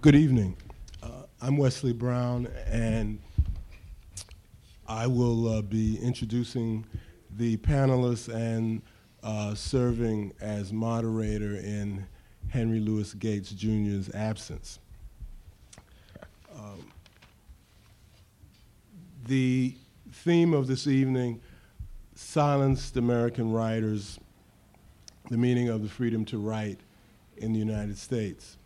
Good evening. Uh, I'm Wesley Brown, and I will uh, be introducing the panelists and uh, serving as moderator in Henry Louis Gates Jr.'s absence. Um, the theme of this evening, Silenced American Writers, the meaning of the freedom to write in the United States.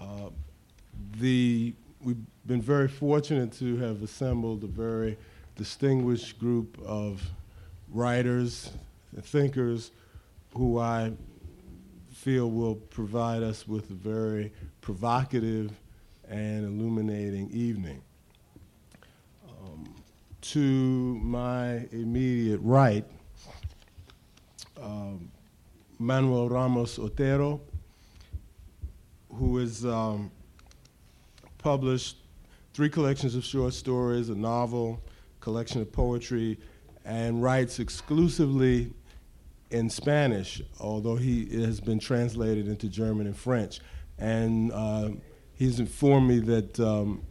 Uh, the, we've been very fortunate to have assembled a very distinguished group of writers and thinkers who I feel will provide us with a very provocative and illuminating evening. Um, to my immediate right, um, Manuel Ramos Otero, who has um, published three collections of short stories, a novel, collection of poetry, and writes exclusively in Spanish, although he has been translated into German and French. And uh, he's informed me that um,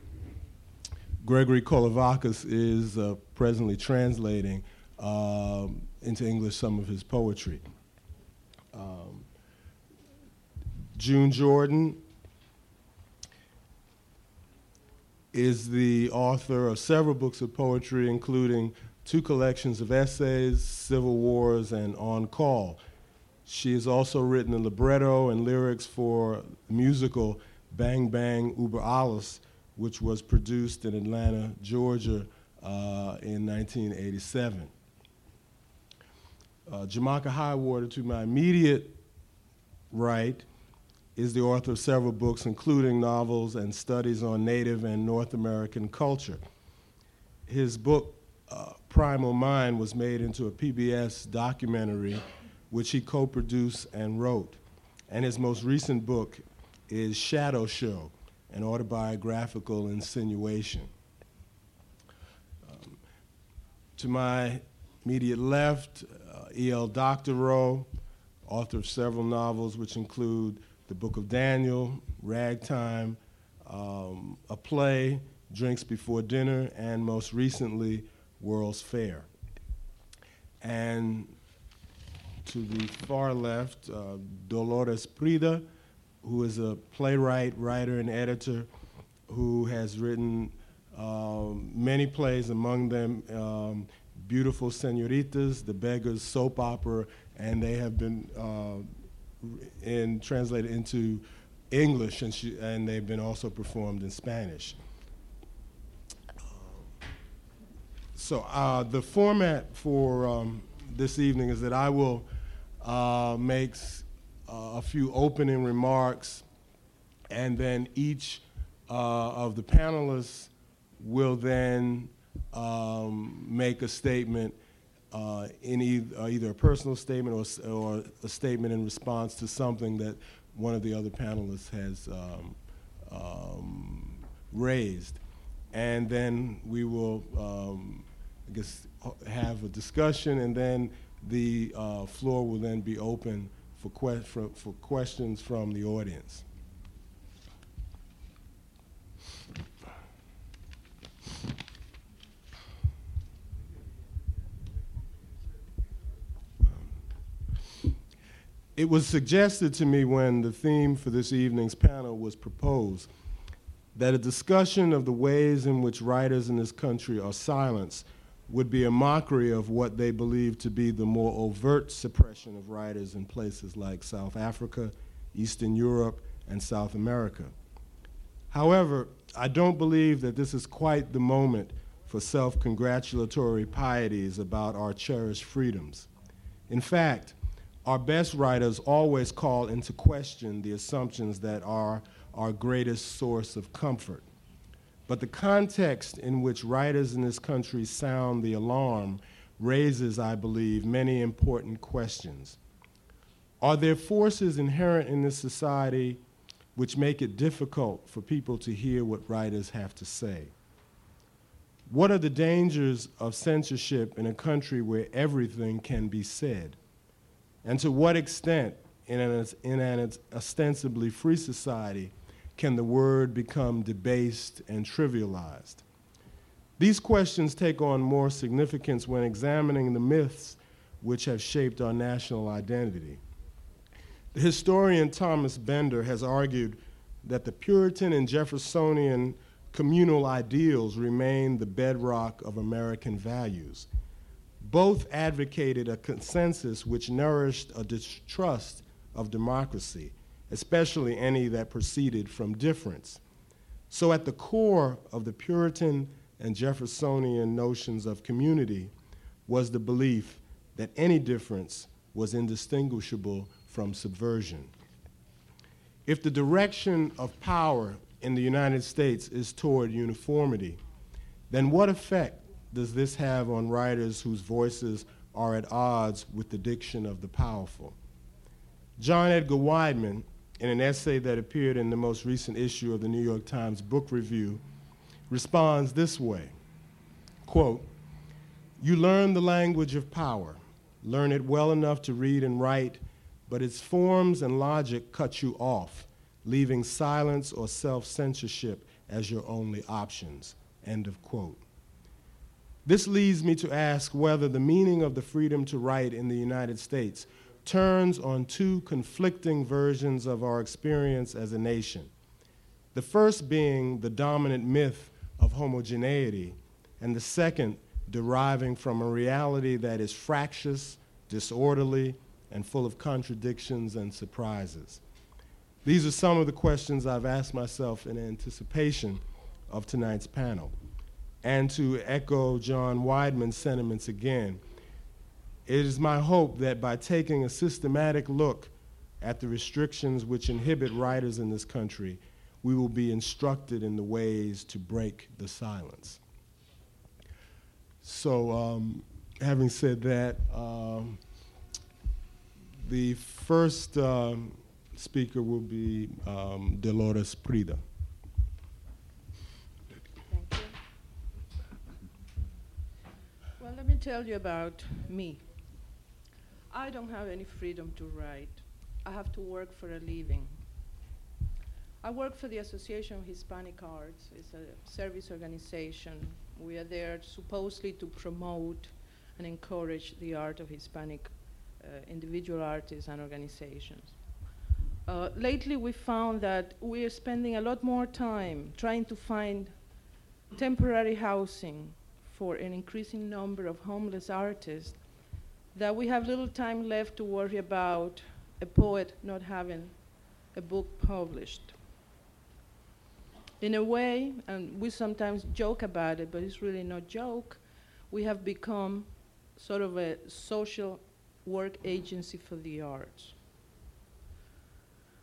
Gregory Kolovakos is uh, presently translating uh, into English some of his poetry. Um, June Jordan is the author of several books of poetry, including two collections of essays, Civil Wars, and On Call. She has also written a libretto and lyrics for the musical Bang Bang Über Alles, which was produced in Atlanta, Georgia uh, in 1987. Uh, Jamake Highwater, to my immediate right, is the author of several books, including novels and studies on Native and North American culture. His book, uh, Primal Mind, was made into a PBS documentary, which he co produced and wrote. And his most recent book is Shadow Show, an autobiographical insinuation. Um, to my immediate left, E.L. Doctorow, author of several novels, which include The Book of Daniel, Ragtime, um, a play, Drinks Before Dinner, and most recently, World's Fair. And to the far left, uh, Dolores Prida, who is a playwright, writer, and editor who has written um, many plays, among them um, Beautiful Senoritas, The Beggars soap opera, and they have been uh, in, translated into English, and, she, and they've been also performed in Spanish. So uh, the format for um, this evening is that I will uh, make uh, a few opening remarks, and then each uh, of the panelists will then um, make a statement uh, in either, uh, either, a personal statement or, or, a statement in response to something that one of the other panelists has um, um, raised. And then we will, um, I guess, have a discussion, and then the uh, floor will then be open for, que for, for questions from the audience. It was suggested to me when the theme for this evening's panel was proposed that a discussion of the ways in which writers in this country are silenced would be a mockery of what they believe to be the more overt suppression of writers in places like South Africa, Eastern Europe, and South America. However, I don't believe that this is quite the moment for self congratulatory pieties about our cherished freedoms. In fact, our best writers always call into question the assumptions that are our greatest source of comfort. But the context in which writers in this country sound the alarm raises, I believe, many important questions. Are there forces inherent in this society which make it difficult for people to hear what writers have to say? What are the dangers of censorship in a country where everything can be said? And to what extent in an, in an ostensibly free society can the word become debased and trivialized? These questions take on more significance when examining the myths which have shaped our national identity. The historian Thomas Bender has argued that the Puritan and Jeffersonian communal ideals remain the bedrock of American values. Both advocated a consensus which nourished a distrust of democracy, especially any that proceeded from difference. So, at the core of the Puritan and Jeffersonian notions of community was the belief that any difference was indistinguishable from subversion. If the direction of power in the United States is toward uniformity, then what effect does this have on writers whose voices are at odds with the diction of the powerful? John Edgar Wideman, in an essay that appeared in the most recent issue of the New York Times Book Review, responds this way quote, You learn the language of power, learn it well enough to read and write, but its forms and logic cut you off, leaving silence or self censorship as your only options. End of quote. This leads me to ask whether the meaning of the freedom to write in the United States turns on two conflicting versions of our experience as a nation. The first being the dominant myth of homogeneity, and the second deriving from a reality that is fractious, disorderly, and full of contradictions and surprises. These are some of the questions I've asked myself in anticipation of tonight's panel. And to echo John Wideman's sentiments again, it is my hope that by taking a systematic look at the restrictions which inhibit writers in this country, we will be instructed in the ways to break the silence. So, um, having said that, um, the first um, speaker will be um, Dolores Prida. Thank you. Well, let me tell you about me. I don't have any freedom to write. I have to work for a living. I work for the Association of Hispanic Arts. It's a service organization. We are there supposedly to promote and encourage the art of Hispanic uh, individual artists and organizations. Uh, lately, we found that we are spending a lot more time trying to find temporary housing for an increasing number of homeless artists that we have little time left to worry about a poet not having a book published in a way, and we sometimes joke about it, but it's really no joke, we have become sort of a social work agency for the arts.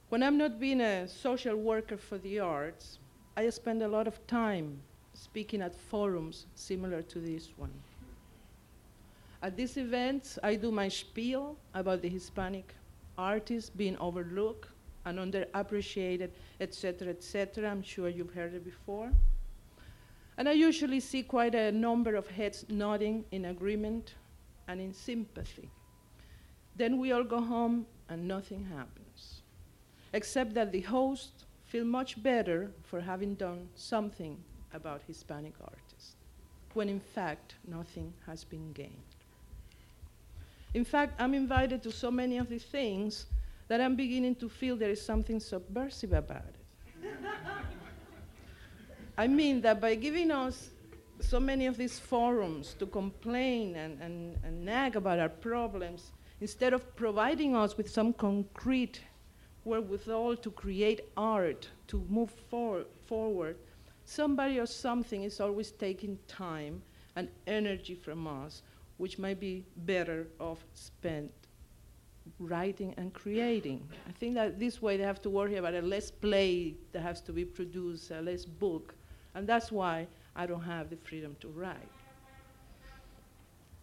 When I'm not being a social worker for the arts, I spend a lot of time speaking at forums similar to this one. At these events, I do my spiel about the Hispanic artists being overlooked and underappreciated, etc., etc. I'm sure you've heard it before. And I usually see quite a number of heads nodding in agreement and in sympathy. Then we all go home and nothing happens, except that the host feel much better for having done something about Hispanic artists, when in fact nothing has been gained. In fact, I'm invited to so many of these things that I'm beginning to feel there is something subversive about it. I mean that by giving us so many of these forums to complain and, and, and nag about our problems, instead of providing us with some concrete wherewithal to create art, to move for, forward, somebody or something is always taking time and energy from us, which might be better off spent writing and creating. I think that this way they have to worry about a less play that has to be produced, a less book, and that's why I don't have the freedom to write.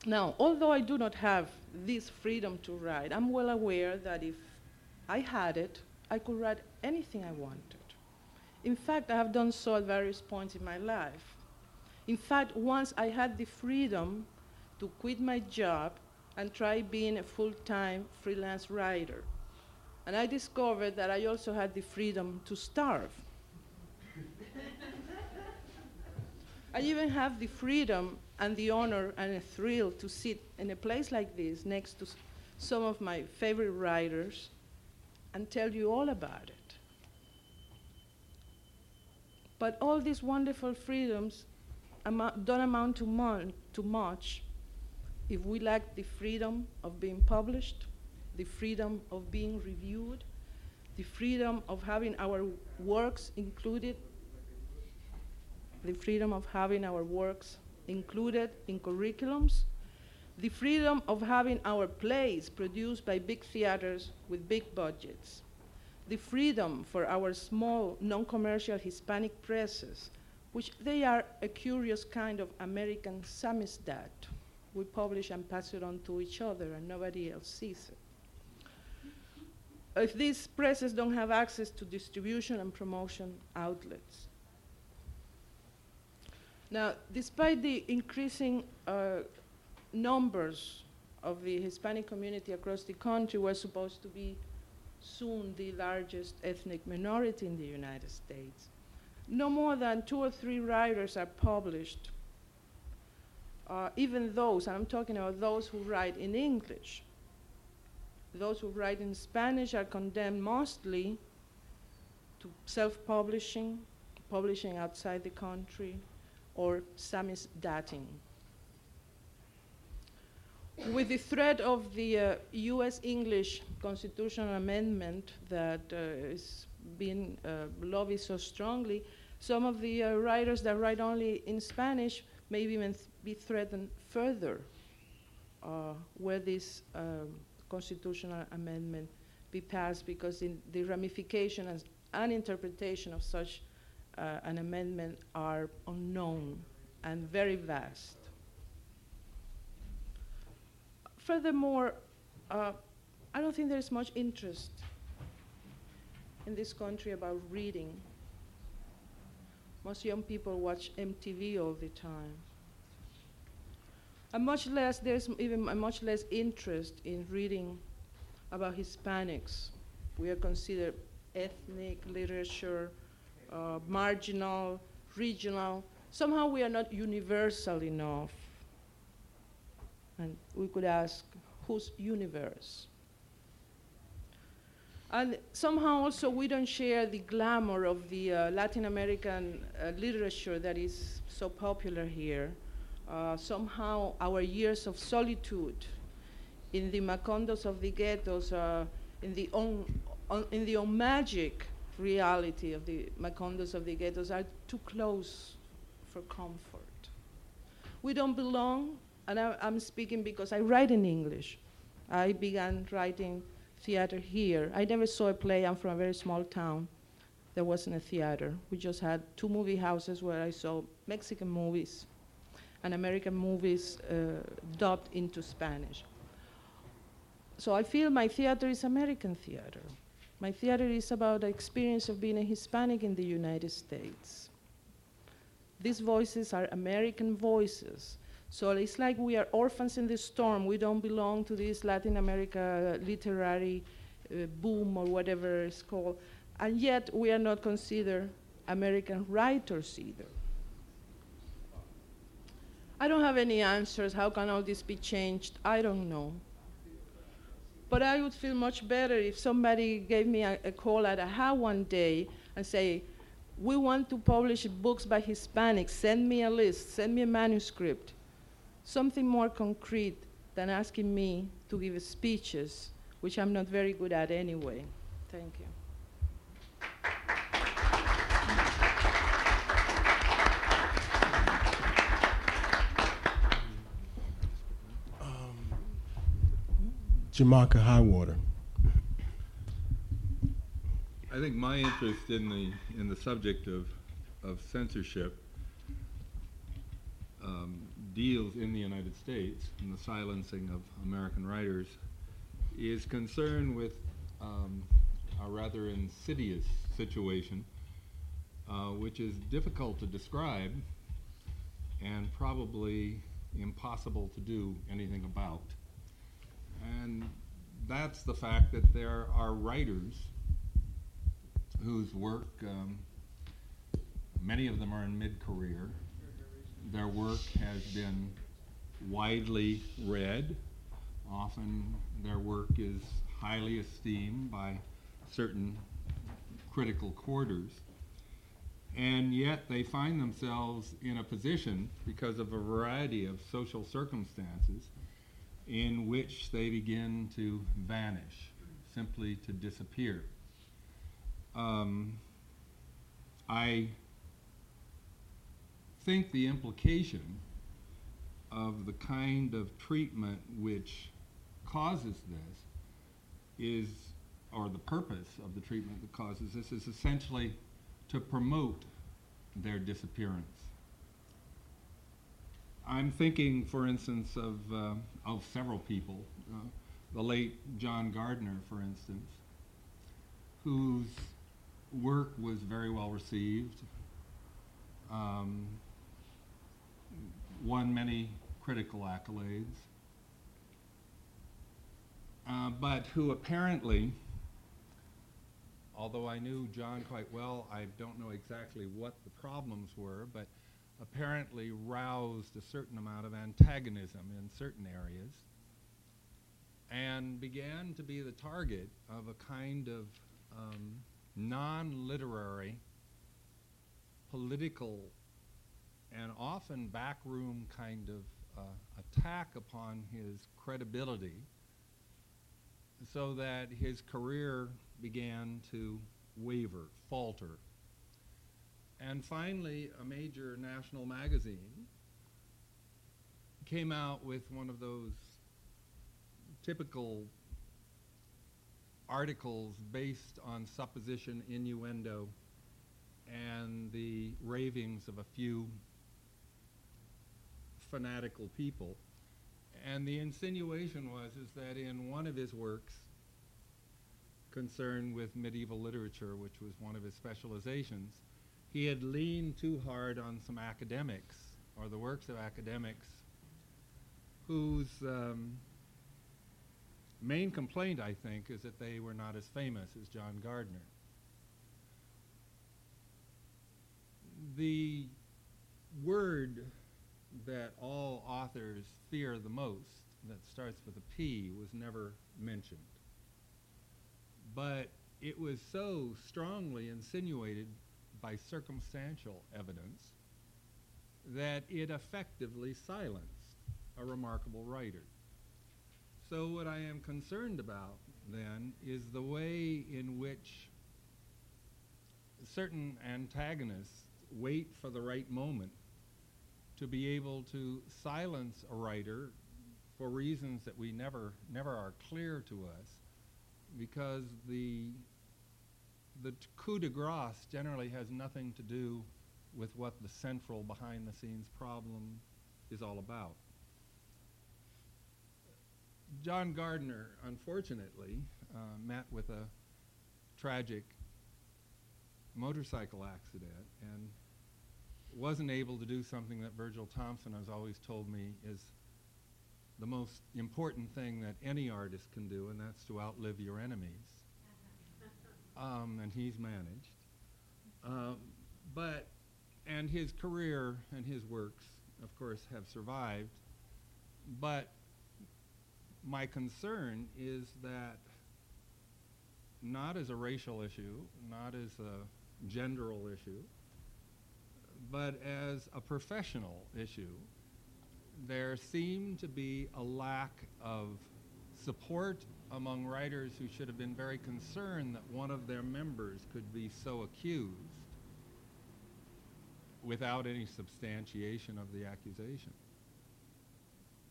Now, although I do not have this freedom to write, I'm well aware that if I had it, I could write anything I wanted. In fact, I have done so at various points in my life. In fact, once I had the freedom to quit my job and try being a full-time freelance writer. And I discovered that I also had the freedom to starve. I even have the freedom and the honor and a thrill to sit in a place like this next to some of my favorite writers and tell you all about it. But all these wonderful freedoms don't amount to, mon- to much. If we lack the freedom of being published, the freedom of being reviewed, the freedom of having our works included, the freedom of having our works included in curriculums, the freedom of having our plays produced by big theaters with big budgets, the freedom for our small, non-commercial Hispanic presses, which they are a curious kind of American samizdat. We publish and pass it on to each other and nobody else sees it. If these presses don't have access to distribution and promotion outlets. Now, despite the increasing uh, numbers of the Hispanic community across the country, we're supposed to be soon the largest ethnic minority in the United States. No more than two or three writers are published. Uh, even those, and I'm talking about those who write in English, those who write in Spanish are condemned mostly to self-publishing, publishing outside the country, or samizdating with the threat of the uh, US English constitutional amendment that uh, is being uh, lobbied so strongly, some of the uh, writers that write only in Spanish may even th be threatened further uh, where this um, constitutional amendment be passed because the ramification and, interpretation of such an amendment are unknown and very vast. Furthermore, uh, I don't think there's much interest in this country about reading. Most young people watch MTV all the time. And much less, there's even much less interest in reading about Hispanics. We are considered ethnic literature, uh, marginal, regional. Somehow we are not universal enough. And we could ask, whose universe? And somehow also we don't share the glamour of the uh, Latin American uh, literature that is so popular here. Uh, somehow our years of solitude in the Macondos of the ghettos, uh, in, the on, on, in the own magic reality of the Macondos of the ghettos are too close for comfort. We don't belong and I, am speaking because I write in English. I began writing theater here. I never saw a play. I'm from a very small town. There wasn't a theater. We just had two movie houses where I saw Mexican movies and American movies uh, dubbed into Spanish. So I feel my theater is American theater. My theater is about the experience of being a Hispanic in the United States. These voices are American voices so it's like we are orphans in the storm. We don't belong to this Latin America literary uh, boom or whatever it's called. And yet we are not considered American writers either. I don't have any answers. How can all this be changed? I don't know. But I would feel much better if somebody gave me a, a call at AHA one day and say, we want to publish books by Hispanics. Send me a list. Send me a manuscript something more concrete than asking me to give speeches, which I'm not very good at anyway. Thank you. Um, Jamake Highwater. I think my interest in the in the subject of of censorship um, deals in the United States and the silencing of American writers is concerned with um, a rather insidious situation, uh, which is difficult to describe and probably impossible to do anything about. And that's the fact that there are writers whose work, um, many of them are in mid-career. Their work has been widely read. Often their work is highly esteemed by certain critical quarters. And yet they find themselves in a position, because of a variety of social circumstances, in which they begin to vanish, simply to disappear. Um, I think the implication of the kind of treatment which causes this is, or the purpose of the treatment that causes this, is essentially to promote their disappearance. I'm thinking, for instance, of, uh, of several people. Uh, the late John Gardner, for instance, whose work was very well received, um, won many critical accolades, uh, but who apparently, although I knew John quite well, I don't know exactly what the problems were, but apparently roused a certain amount of antagonism in certain areas and began to be the target of a kind of um, non-literary, political, and often backroom kind of uh, attack upon his credibility so that his career began to waver, falter. And finally, a major national magazine came out with one of those typical articles based on supposition, innuendo, and the ravings of a few fanatical people. And the insinuation was is that in one of his works concerned with medieval literature, which was one of his specializations, he had leaned too hard on some academics, or the works of academics, whose um, main complaint, I think, is that they were not as famous as John Gardner. The word that all authors fear the most, that starts with a P, was never mentioned. But it was so strongly insinuated by circumstantial evidence that it effectively silenced a remarkable writer. So what I am concerned about then is the way in which certain antagonists wait for the right moment to be able to silence a writer for reasons that we never never are clear to us because the the coup de grace generally has nothing to do with what the central behind the scenes problem is all about. John Gardner, unfortunately, uh, met with a tragic motorcycle accident and wasn't able to do something that Virgil Thomson has always told me is the most important thing that any artist can do, and that's to outlive your enemies. Um, and he's managed. Um, but, and his career and his works, of course, have survived. But my concern is that not as a racial issue, not as a genderal issue, but as a professional issue, there seemed to be a lack of support among writers who should have been very concerned that one of their members could be so accused without any substantiation of the accusation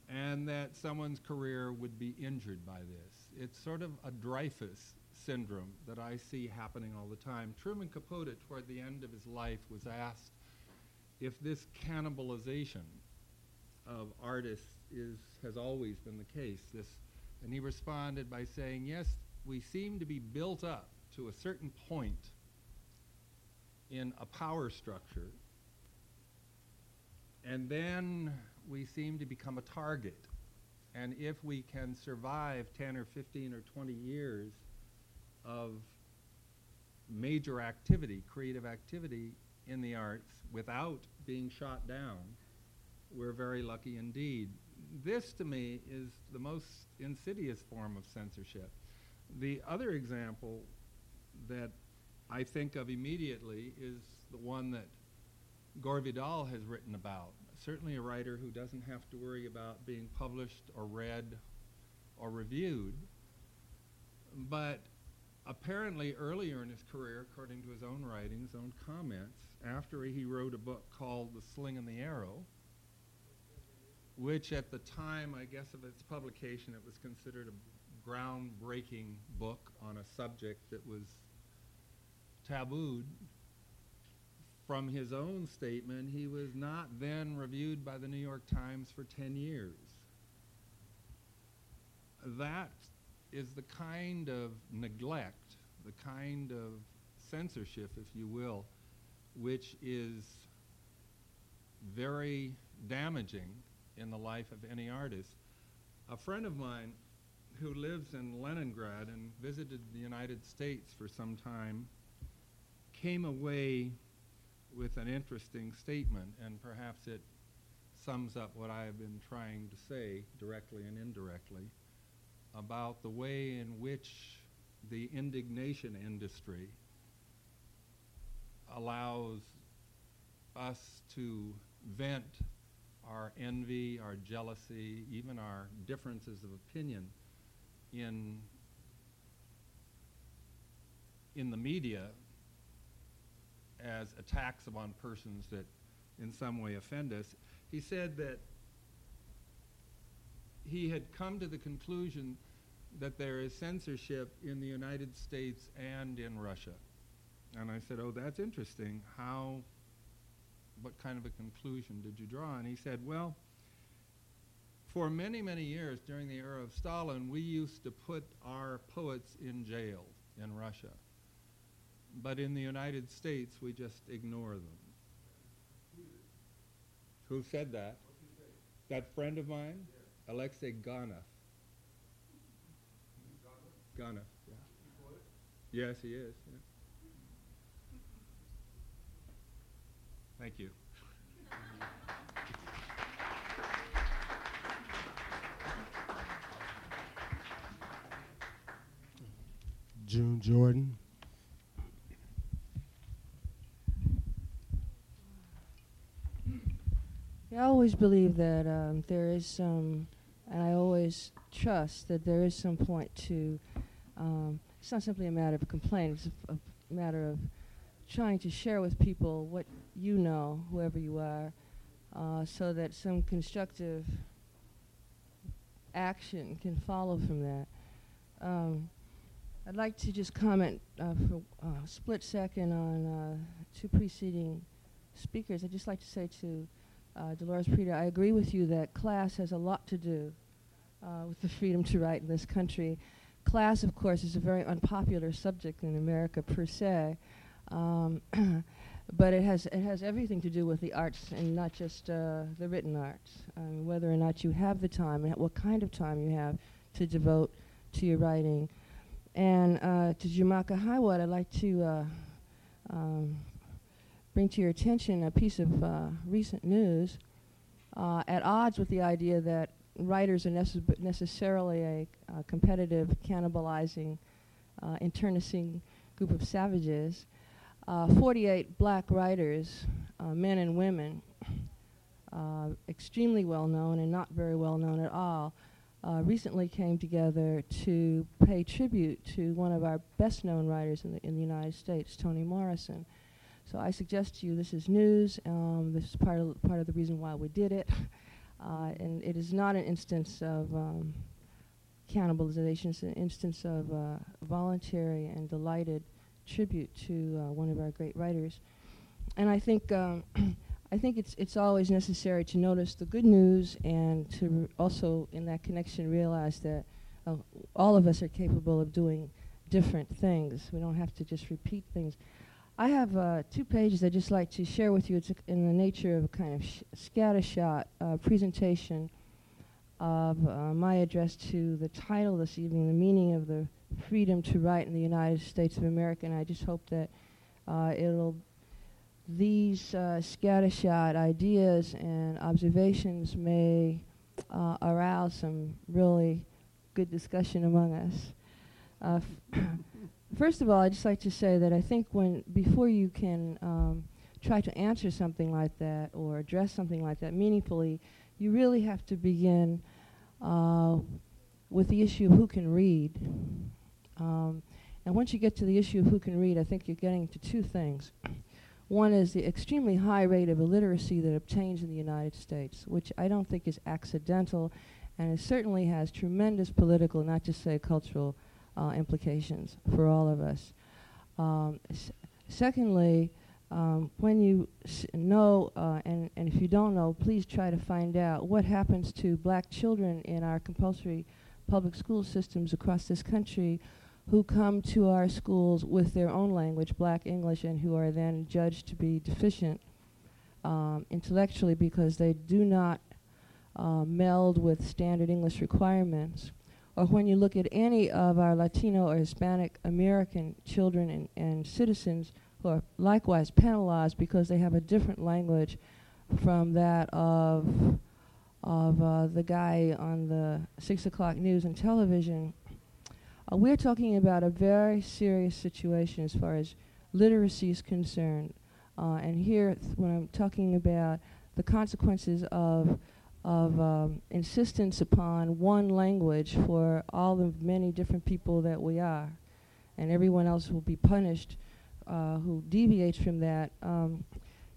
and that someone's career would be injured by this. It's sort of a Dreyfus syndrome that I see happening all the time. Truman Capote, toward the end of his life, was asked if this cannibalization of artists is, has always been the case. This, and he responded by saying, yes, we seem to be built up to a certain point in a power structure, and then we seem to become a target And if we can survive 10 or 15 or 20 years of major activity, creative activity in the arts without being shot down, we're very lucky indeed. This, to me, is the most insidious form of censorship. The other example that I think of immediately is the one that Gore Vidal has written about. Certainly a writer who doesn't have to worry about being published or read or reviewed. But apparently earlier in his career, according to his own writings, own comments, after he wrote a book called The Sling and the Arrow, which at the time, I guess, of its publication, it was considered a groundbreaking book on a subject that was tabooed. From his own statement, he was not then reviewed by the New York Times for 10 years. That is the kind of neglect, the kind of censorship, if you will, which is very damaging in the life of any artist. A friend of mine who lives in Leningrad and visited the United States for some time came away with an interesting statement, and perhaps it sums up what I have been trying to say directly and indirectly about the way in which the indignation industry allows us to vent our envy, our jealousy, even our differences of opinion in, in the media as attacks upon persons that in some way offend us. He said that he had come to the conclusion that there is censorship in the United States and in Russia. And I said, oh, that's interesting. How, what kind of a conclusion did you draw? And he said, well, for many, many years during the era of Stalin, we used to put our poets in jail in Russia. But in the United States, we just ignore them. Who said that? That friend of mine? Yeah. Alexei Ganov. Ganov, yeah. Yes, he is. Yeah. Thank you. June Jordan. I always believe that um, there is some, and I always trust that there is some point to. Um, it's not simply a matter of complaint; it's a, a matter of trying to share with people what you know, whoever you are, uh, so that some constructive action can follow from that. Um, I'd like to just comment uh, for a split second on uh, two preceding speakers. I'd just like to say to uh, Dolores Prida, I agree with you that class has a lot to do uh, with the freedom to write in this country. Class, of course, is a very unpopular subject in America per se. Um, but it has it has everything to do with the arts and not just uh, the written arts. Um, whether or not you have the time and what kind of time you have to devote to your writing. And uh, to Jamake Highwood, I'd like to uh, um, bring to your attention a piece of uh, recent news uh, at odds with the idea that writers are necess- necessarily a competitive, cannibalizing, internecine group of savages uh, 48 black writers, uh, men and women, uh, extremely well known and not very well known at all, uh, recently came together to pay tribute to one of our best known writers in the, in the United States, Toni Morrison. So I suggest to you this is news. Um, this is part of, part of the reason why we did it. Uh, and it is not an instance of um, cannibalization, it's an instance of uh, voluntary and delighted tribute to uh, one of our great writers. And I think um, I think it's it's always necessary to notice the good news and to also, in that connection, realize that uh, all of us are capable of doing different things. We don't have to just repeat things. I have uh, two pages I'd just like to share with you. It's in the nature of a kind of sh- scattershot uh, presentation of uh, my address to the title this evening, the meaning of the freedom to write in the United States of America, and I just hope that uh, it'll these uh, scattershot ideas and observations may uh, arouse some really good discussion among us. Uh, first of all, I'd just like to say that I think when before you can um, try to answer something like that or address something like that meaningfully, you really have to begin uh, with the issue of who can read. Um, and once you get to the issue of who can read, I think you're getting to two things. One is the extremely high rate of illiteracy that obtains in the United States, which I don't think is accidental, and it certainly has tremendous political, not to say cultural, uh, implications for all of us. Um, secondly, um, when you know, uh, and, and if you don't know, please try to find out what happens to black children in our compulsory public school systems across this country who come to our schools with their own language, black English, and who are then judged to be deficient um, intellectually because they do not uh, meld with standard English requirements. Or when you look at any of our Latino or Hispanic American children and, and citizens who are likewise penalized because they have a different language from that of of uh, the guy on the six o'clock news and television uh, we're talking about a very serious situation as far as literacy is concerned. Uh, and here, when I'm talking about the consequences of of um, insistence upon one language for all the many different people that we are, and everyone else will be punished uh, who deviates from that. Um,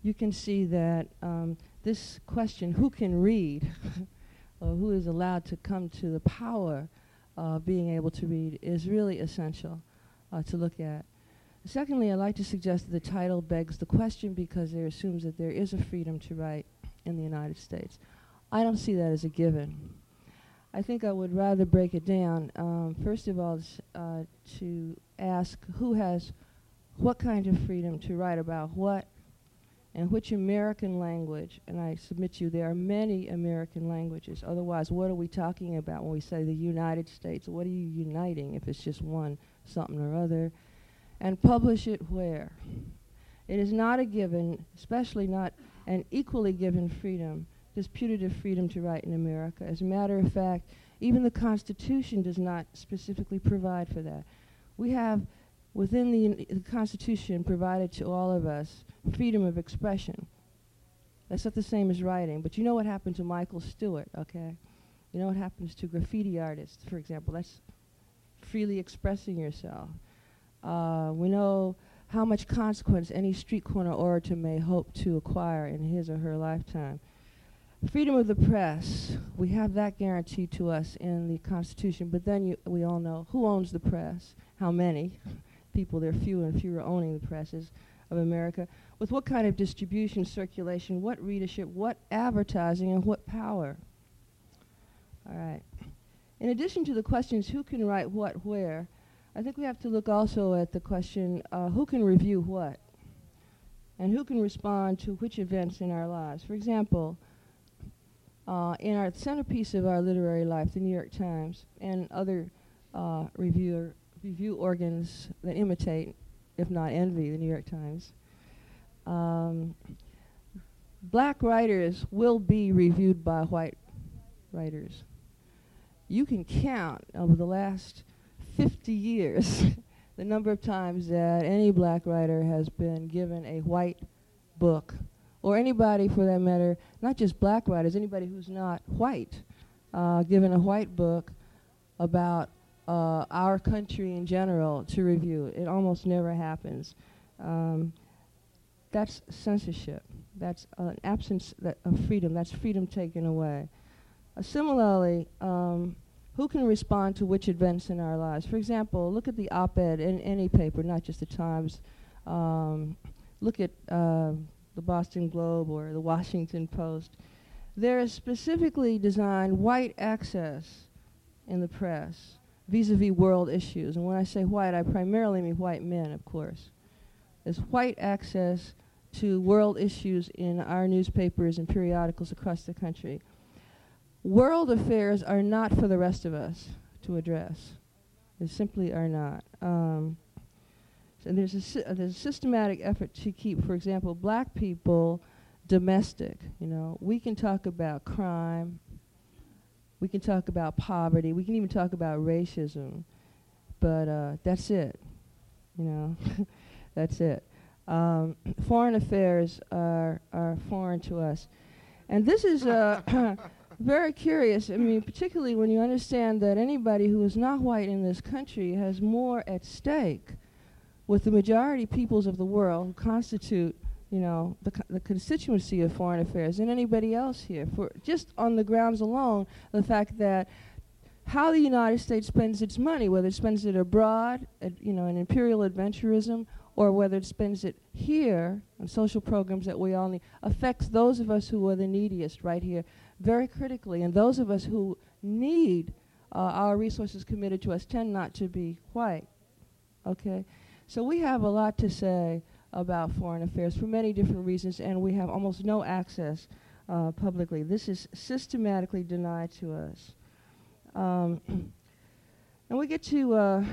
you can see that um, this question, who can read, or who is allowed to come to the power uh, being able to read is really essential uh, to look at. Secondly, I'd like to suggest that the title begs the question because it assumes that there is a freedom to write in the United States. I don't see that as a given. I think I would rather break it down. Um, first of all, uh, to ask who has what kind of freedom to write about what and which American language, and I submit to you there are many American languages. Otherwise, what are we talking about when we say the United States? What are you uniting if it's just one something or other? And publish it where? It is not a given, especially not an equally given freedom, this putative freedom to write in America. As a matter of fact, even the Constitution does not specifically provide for that. We have within the, the Constitution provided to all of us freedom of expression. That's not the same as writing, but you know what happened to Michael Stewart, okay? You know what happens to graffiti artists, for example. That's freely expressing yourself. Uh, we know how much consequence any street corner orator may hope to acquire in his or her lifetime. Freedom of the press, we have that guaranteed to us in the Constitution, but then we all know who owns the press, how many people, there are fewer and fewer owning the presses of America, with what kind of distribution, circulation, what readership, what advertising, and what power. All right. In addition to the questions who can write what where, I think we have to look also at the question uh, who can review what and who can respond to which events in our lives. For example, uh, in our centerpiece of our literary life, the New York Times, and other uh, reviewer, review organs that imitate, if not envy, the New York Times. Um, black writers will be reviewed by white writers. You can count over the last 50 years the number of times that any black writer has been given a white book, or anybody for that matter, not just black writers, anybody who's not white, uh, given a white book about uh, our country in general to review. It almost never happens. Um, that's censorship. That's an absence that of freedom. That's freedom taken away. Uh, similarly, um, who can respond to which events in our lives? For example, look at the op-ed in any paper, not just the Times. Um, look at uh, the Boston Globe or the Washington Post. There is specifically designed white access in the press vis-a-vis world issues. And when I say white, I primarily mean white men, of course. There's white access to world issues in our newspapers and periodicals across the country. world affairs are not for the rest of us to address. They simply are not. Um, and there's a, si- uh, there's a systematic effort to keep, for example, black people domestic. You know, we can talk about crime, we can talk about poverty, we can even talk about racism, but uh, that's it. You know, that's it. Um, foreign affairs are are foreign to us, and this is uh, very curious. I mean, particularly when you understand that anybody who is not white in this country has more at stake with the majority peoples of the world who constitute, you know, the, co- the constituency of foreign affairs than anybody else here. For just on the grounds alone, the fact that how the United States spends its money, whether it spends it abroad, you know, in imperial adventurism, or whether it spends it here on social programs that we all need, affects those of us who are the neediest right here very critically. And those of us who need uh, our resources committed to us tend not to be white. Okay? So we have a lot to say about foreign affairs for many different reasons, and we have almost no access uh, publicly. This is systematically denied to us. Um, and we get to uh,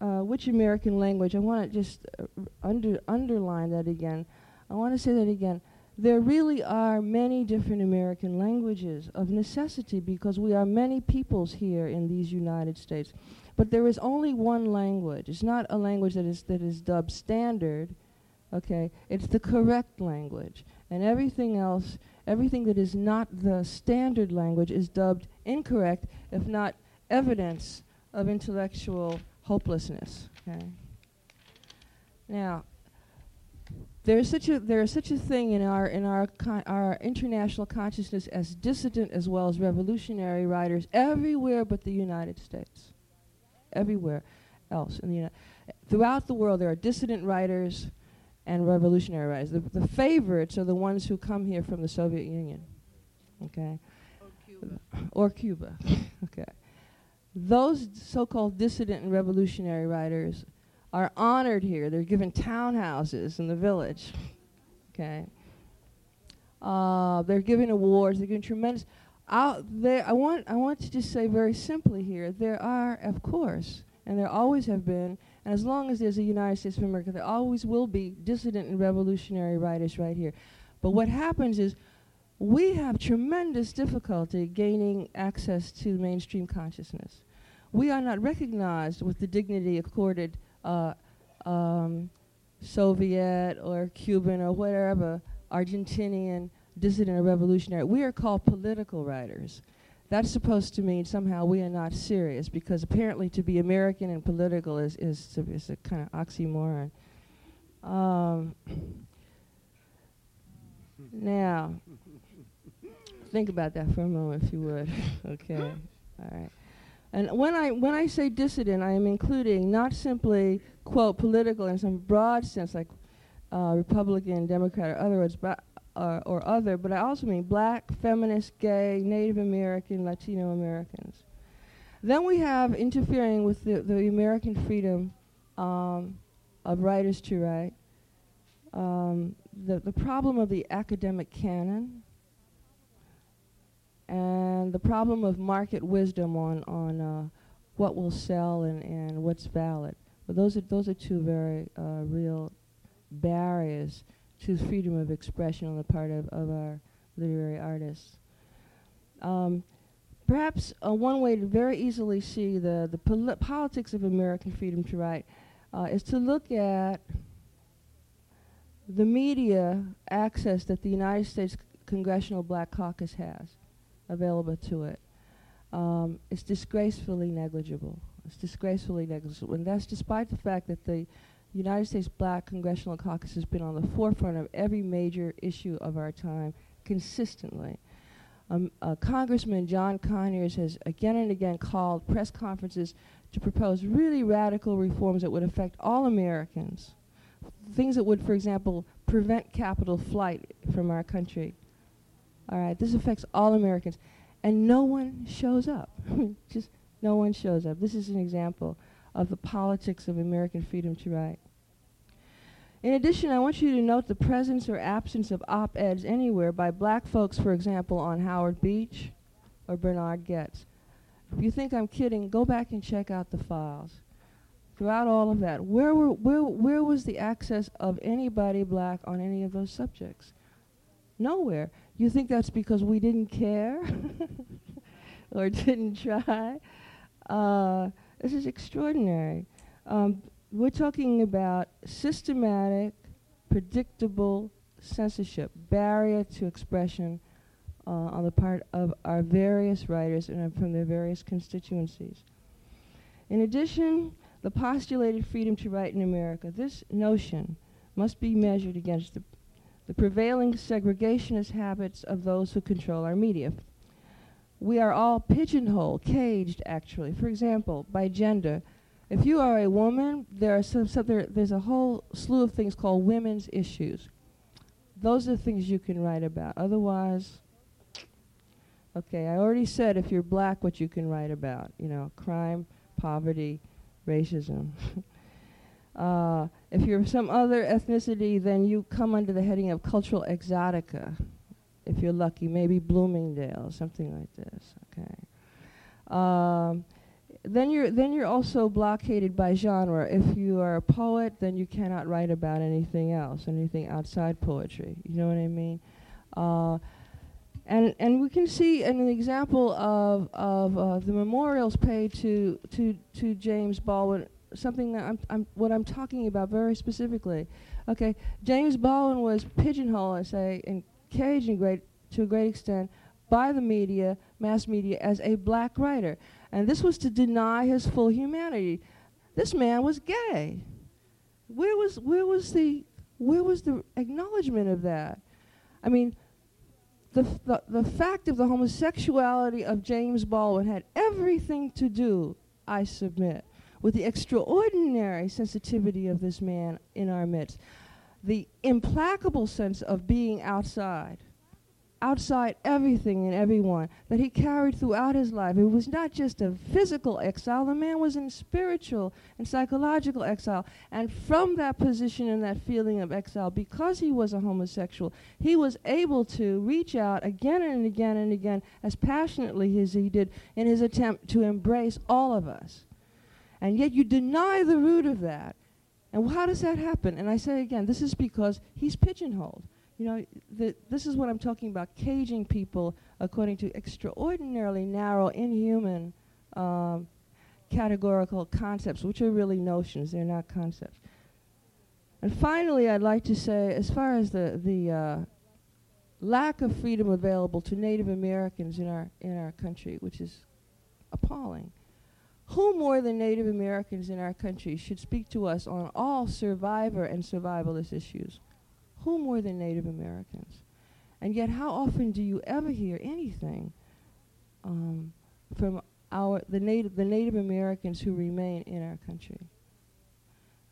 uh, which American language. I want to just uh, under, underline that again. I want to say that again. There really are many different American languages of necessity because we are many peoples here in these United States. But there is only one language. It's not a language that is, that is dubbed standard, okay? It's the correct language. And everything else, everything that is not the standard language is dubbed incorrect, if not evidence of intellectual hopelessness, okay? Now, there is such a there is such a thing in our in our our international consciousness as dissident as well as revolutionary writers everywhere but the United States everywhere else in the Uni- throughout the world there are dissident writers and revolutionary writers. The, the favorites are the ones who come here from the Soviet Union, okay, Or Cuba. or Cuba, okay. Those so-called dissident and revolutionary writers are honored here. They're given townhouses in the village, okay. Uh, they're given awards. They're given tremendous. Out there, I want I want to just say very simply here. There are, of course, and there always have been, and as long as there's a United States of America, there always will be dissident and revolutionary writers right here. But what happens is we have tremendous difficulty gaining access to mainstream consciousness. We are not recognized with the dignity accorded uh, um, Soviet or Cuban or whatever Argentinian dissident or revolutionary. We are called political writers. That's supposed to mean somehow we are not serious because apparently to be American and political is, is, is a kind of oxymoron. Um, now, think about that for a moment, if you would. okay, all right. And when I when I say dissident, I am including not simply quote political in some broad sense, like uh, Republican, Democrat, or other words, but uh, or other, but I also mean black, feminist, gay, Native American, Latino Americans. Then we have interfering with the, the American freedom um, of writers to write. Um, the, the problem of the academic canon and the problem of market wisdom on, on uh, what will sell and, and what's valid. But those are, those are two very uh, real barriers to freedom of expression on the part of, of our literary artists. Um, perhaps uh, one way to very easily see the, the poli- politics of American freedom to write uh, is to look at the media access that the United States Congressional Black Caucus has available to it. Um, it's disgracefully negligible. It's disgracefully negligible. And that's despite the fact that the United States Black Congressional Caucus has been on the forefront of every major issue of our time consistently. Um, uh, Congressman John Conyers has again and again called press conferences to propose really radical reforms that would affect all Americans. Things that would, for example, prevent capital flight from our country. All right, this affects all Americans. And no one shows up. Just no one shows up. This is an example of the politics of American freedom to write. In addition, I want you to note the presence or absence of op-eds anywhere by black folks, for example, on Howard Beach or Bernard Goetz. If you think I'm kidding, go back and check out the files. Throughout all of that, where, were, where, where was the access of anybody black on any of those subjects? Nowhere. You think that's because we didn't care or didn't try? Uh, this is extraordinary. Um, we're talking about systematic, predictable censorship, barrier to expression uh, on the part of our various writers and from their various constituencies. In addition, the postulated freedom to write in America, this notion must be measured against the, the prevailing segregationist habits of those who control our media. We are all pigeonholed, caged, actually. For example, by gender. If you are a woman, there are some, some there, there's a whole slew of things called women's issues. Those are things you can write about. Otherwise, okay, I already said if you're black, what you can write about. You know, crime, poverty, racism. uh, if you're some other ethnicity, then you come under the heading of cultural exotica. If you're lucky, maybe Bloomingdale, something like this. Okay. Um, then you're then you're also blockaded by genre. If you are a poet, then you cannot write about anything else, anything outside poetry. You know what I mean? Uh, and and we can see an example of of uh, the memorials paid to to to James Baldwin. Something that I'm, I'm what I'm talking about very specifically. Okay, James Baldwin was pigeonholed, I say, and caged in great to a great extent by the media, mass media, as a black writer. And this was to deny his full humanity. This man was gay. Where was, where was, the, where was the acknowledgement of that? I mean, the, the, the fact of the homosexuality of James Baldwin had everything to do, I submit, with the extraordinary sensitivity of this man in our midst, the implacable sense of being outside outside everything and everyone that he carried throughout his life. It was not just a physical exile, the man was in spiritual and psychological exile. And from that position and that feeling of exile, because he was a homosexual, he was able to reach out again and again and again as passionately as he did in his attempt to embrace all of us. And yet you deny the root of that. And how does that happen? And I say again, this is because he's pigeonholed. You know, the, this is what I'm talking about, caging people according to extraordinarily narrow, inhuman um, categorical concepts, which are really notions, they're not concepts. And finally, I'd like to say, as far as the, the uh, lack of freedom available to Native Americans in our, in our country, which is appalling, who more than Native Americans in our country should speak to us on all survivor and survivalist issues? Who more than Native Americans? And yet, how often do you ever hear anything um, from our the native the Native Americans who remain in our country?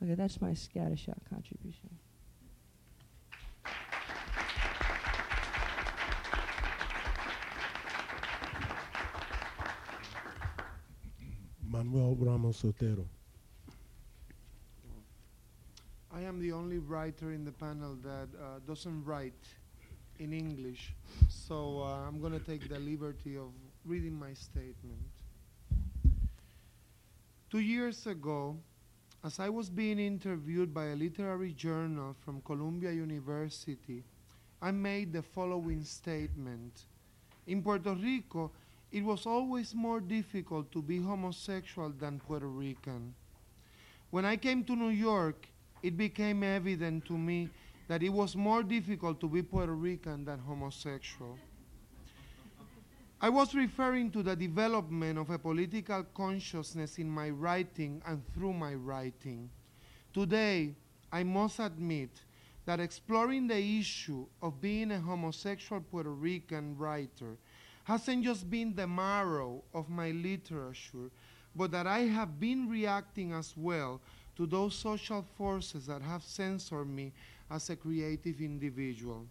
Okay, that's my scattershot contribution. Manuel Ramos Otero. I am the only writer in the panel that uh, doesn't write in English, so uh, I'm going to take the liberty of reading my statement. Two years ago, as I was being interviewed by a literary journal from Columbia University, I made the following statement. In Puerto Rico, it was always more difficult to be homosexual than Puerto Rican. When I came to New York, it became evident to me that it was more difficult to be Puerto Rican than homosexual. I was referring to the development of a political consciousness in my writing and through my writing. Today, I must admit that exploring the issue of being a homosexual Puerto Rican writer hasn't just been the marrow of my literature, but that I have been reacting as well to those social forces that have censored me as a creative individual.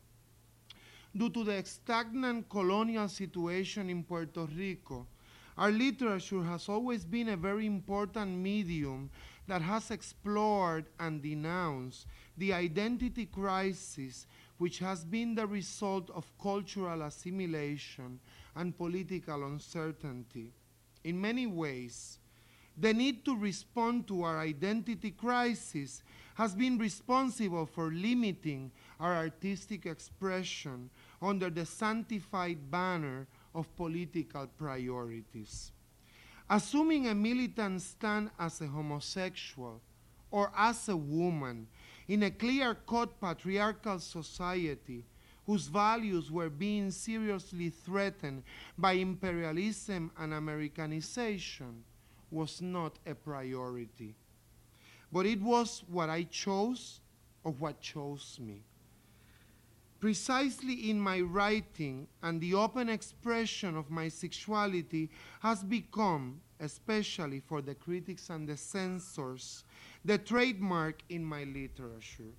Due to the stagnant colonial situation in Puerto Rico, our literature has always been a very important medium that has explored and denounced the identity crisis which has been the result of cultural assimilation and political uncertainty. In many ways, the need to respond to our identity crisis has been responsible for limiting our artistic expression under the sanctified banner of political priorities. Assuming a militant stand as a homosexual or as a woman in a clear cut patriarchal society whose values were being seriously threatened by imperialism and Americanization was not a priority. But it was what I chose or what chose me. Precisely in my writing and the open expression of my sexuality has become, especially for the critics and the censors, the trademark in my literature.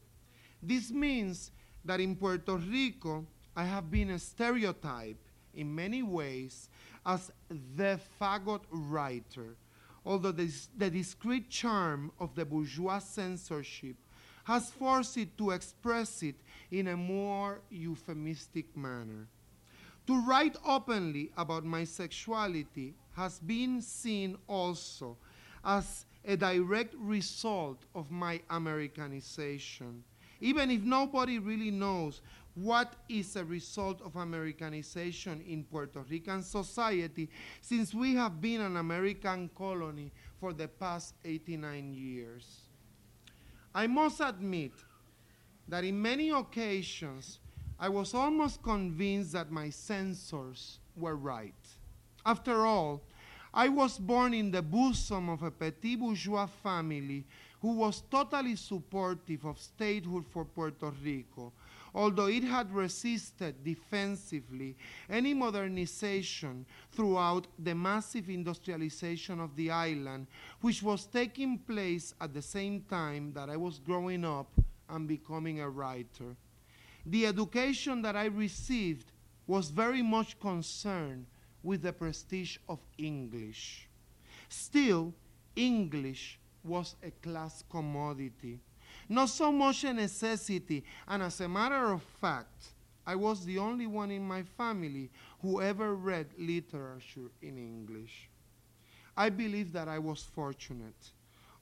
This means that in Puerto Rico, I have been a stereotype in many ways as the fagot writer, although the discreet charm of the bourgeois censorship has forced it to express it in a more euphemistic manner. To write openly about my sexuality has been seen also as a direct result of my Americanization. Even if nobody really knows what is a result of Americanization in Puerto Rican society, since we have been an American colony for the past 89 years. I must admit that in many occasions I was almost convinced that my censors were right. After all, I was born in the bosom of a petit bourgeois family who was totally supportive of statehood for Puerto Rico, although it had resisted defensively any modernization throughout the massive industrialization of the island, which was taking place at the same time that I was growing up and becoming a writer. The education that I received was very much concerned with the prestige of English. Still, English was a class commodity, not so much a necessity, and as a matter of fact, I was the only one in my family who ever read literature in English. I believe that I was fortunate,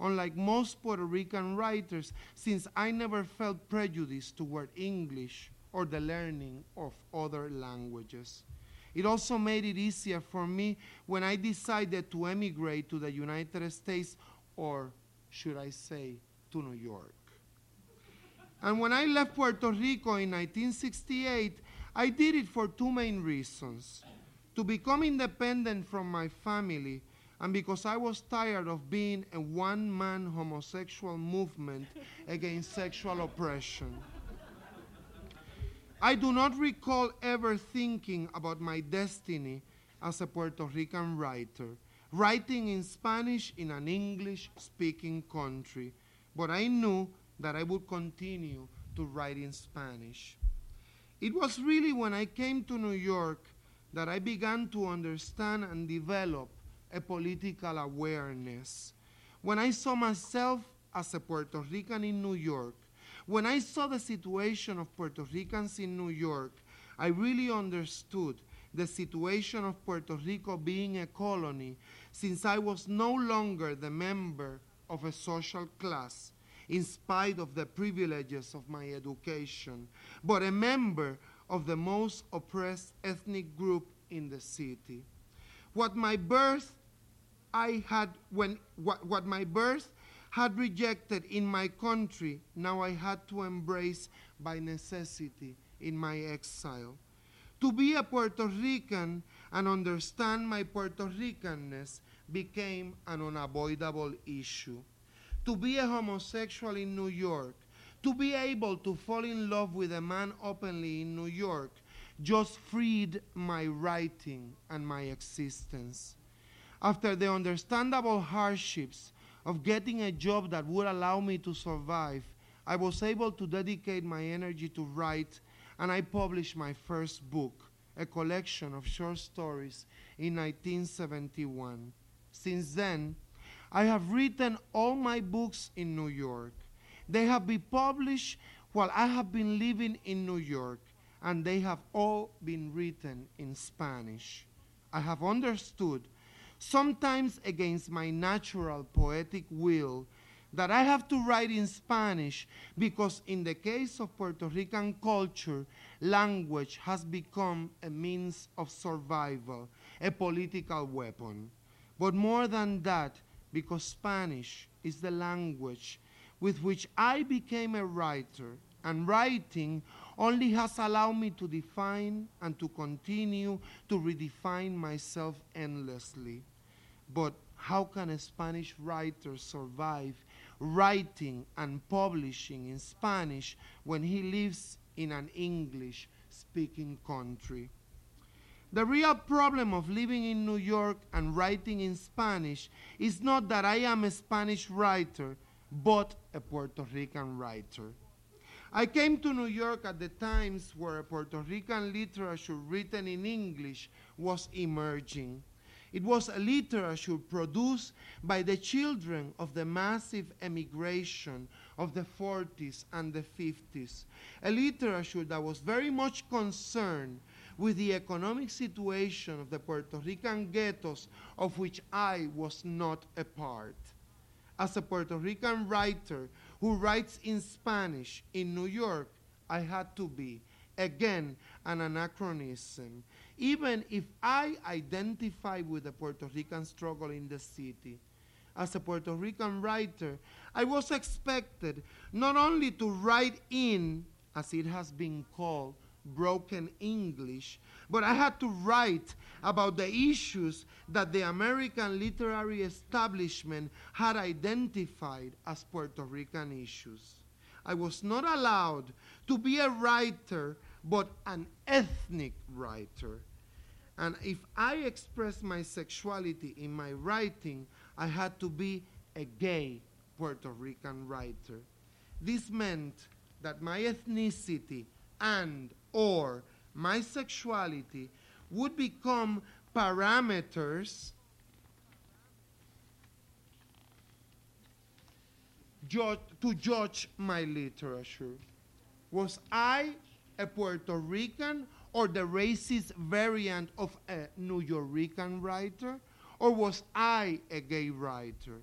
unlike most Puerto Rican writers, since I never felt prejudice toward English or the learning of other languages. It also made it easier for me when I decided to emigrate to the United States, or should I say, to New York. And when I left Puerto Rico in 1968, I did it for two main reasons to become independent from my family, and because I was tired of being a one man homosexual movement against sexual oppression. I do not recall ever thinking about my destiny as a Puerto Rican writer, writing in Spanish in an English speaking country, but I knew that I would continue to write in Spanish. It was really when I came to New York that I began to understand and develop a political awareness. When I saw myself as a Puerto Rican in New York, when I saw the situation of Puerto Ricans in New York, I really understood the situation of Puerto Rico being a colony since I was no longer the member of a social class, in spite of the privileges of my education, but a member of the most oppressed ethnic group in the city. What my birth I had when what, what my birth had rejected in my country, now I had to embrace by necessity in my exile. To be a Puerto Rican and understand my Puerto Ricanness became an unavoidable issue. To be a homosexual in New York, to be able to fall in love with a man openly in New York, just freed my writing and my existence. After the understandable hardships of getting a job that would allow me to survive, I was able to dedicate my energy to write, and I published my first book, a collection of short stories, in 1971. Since then, I have written all my books in New York. They have been published while I have been living in New York, and they have all been written in Spanish. I have understood, sometimes against my natural poetic will, that I have to write in Spanish because, in the case of Puerto Rican culture, language has become a means of survival, a political weapon. But more than that, because Spanish is the language with which I became a writer, and writing only has allowed me to define and to continue to redefine myself endlessly. But how can a Spanish writer survive writing and publishing in Spanish when he lives in an English speaking country? The real problem of living in New York and writing in Spanish is not that I am a Spanish writer, but a Puerto Rican writer. I came to New York at the times where Puerto Rican literature written in English was emerging. It was a literature produced by the children of the massive emigration of the 40s and the 50s, a literature that was very much concerned with the economic situation of the Puerto Rican ghettos of which I was not a part. As a Puerto Rican writer who writes in Spanish in New York, I had to be, again, an anachronism, even if I identify with the Puerto Rican struggle in the city. As a Puerto Rican writer, I was expected not only to write in, as it has been called, broken English, but I had to write about the issues that the American literary establishment had identified as Puerto Rican issues. I was not allowed to be a writer, but an ethnic writer. And if I expressed my sexuality in my writing, I had to be a gay Puerto Rican writer. This meant that my ethnicity and or my sexuality would become parameters to judge my literature. Was I a Puerto Rican or the racist variant of a Nuyorican writer? Or was I a gay writer?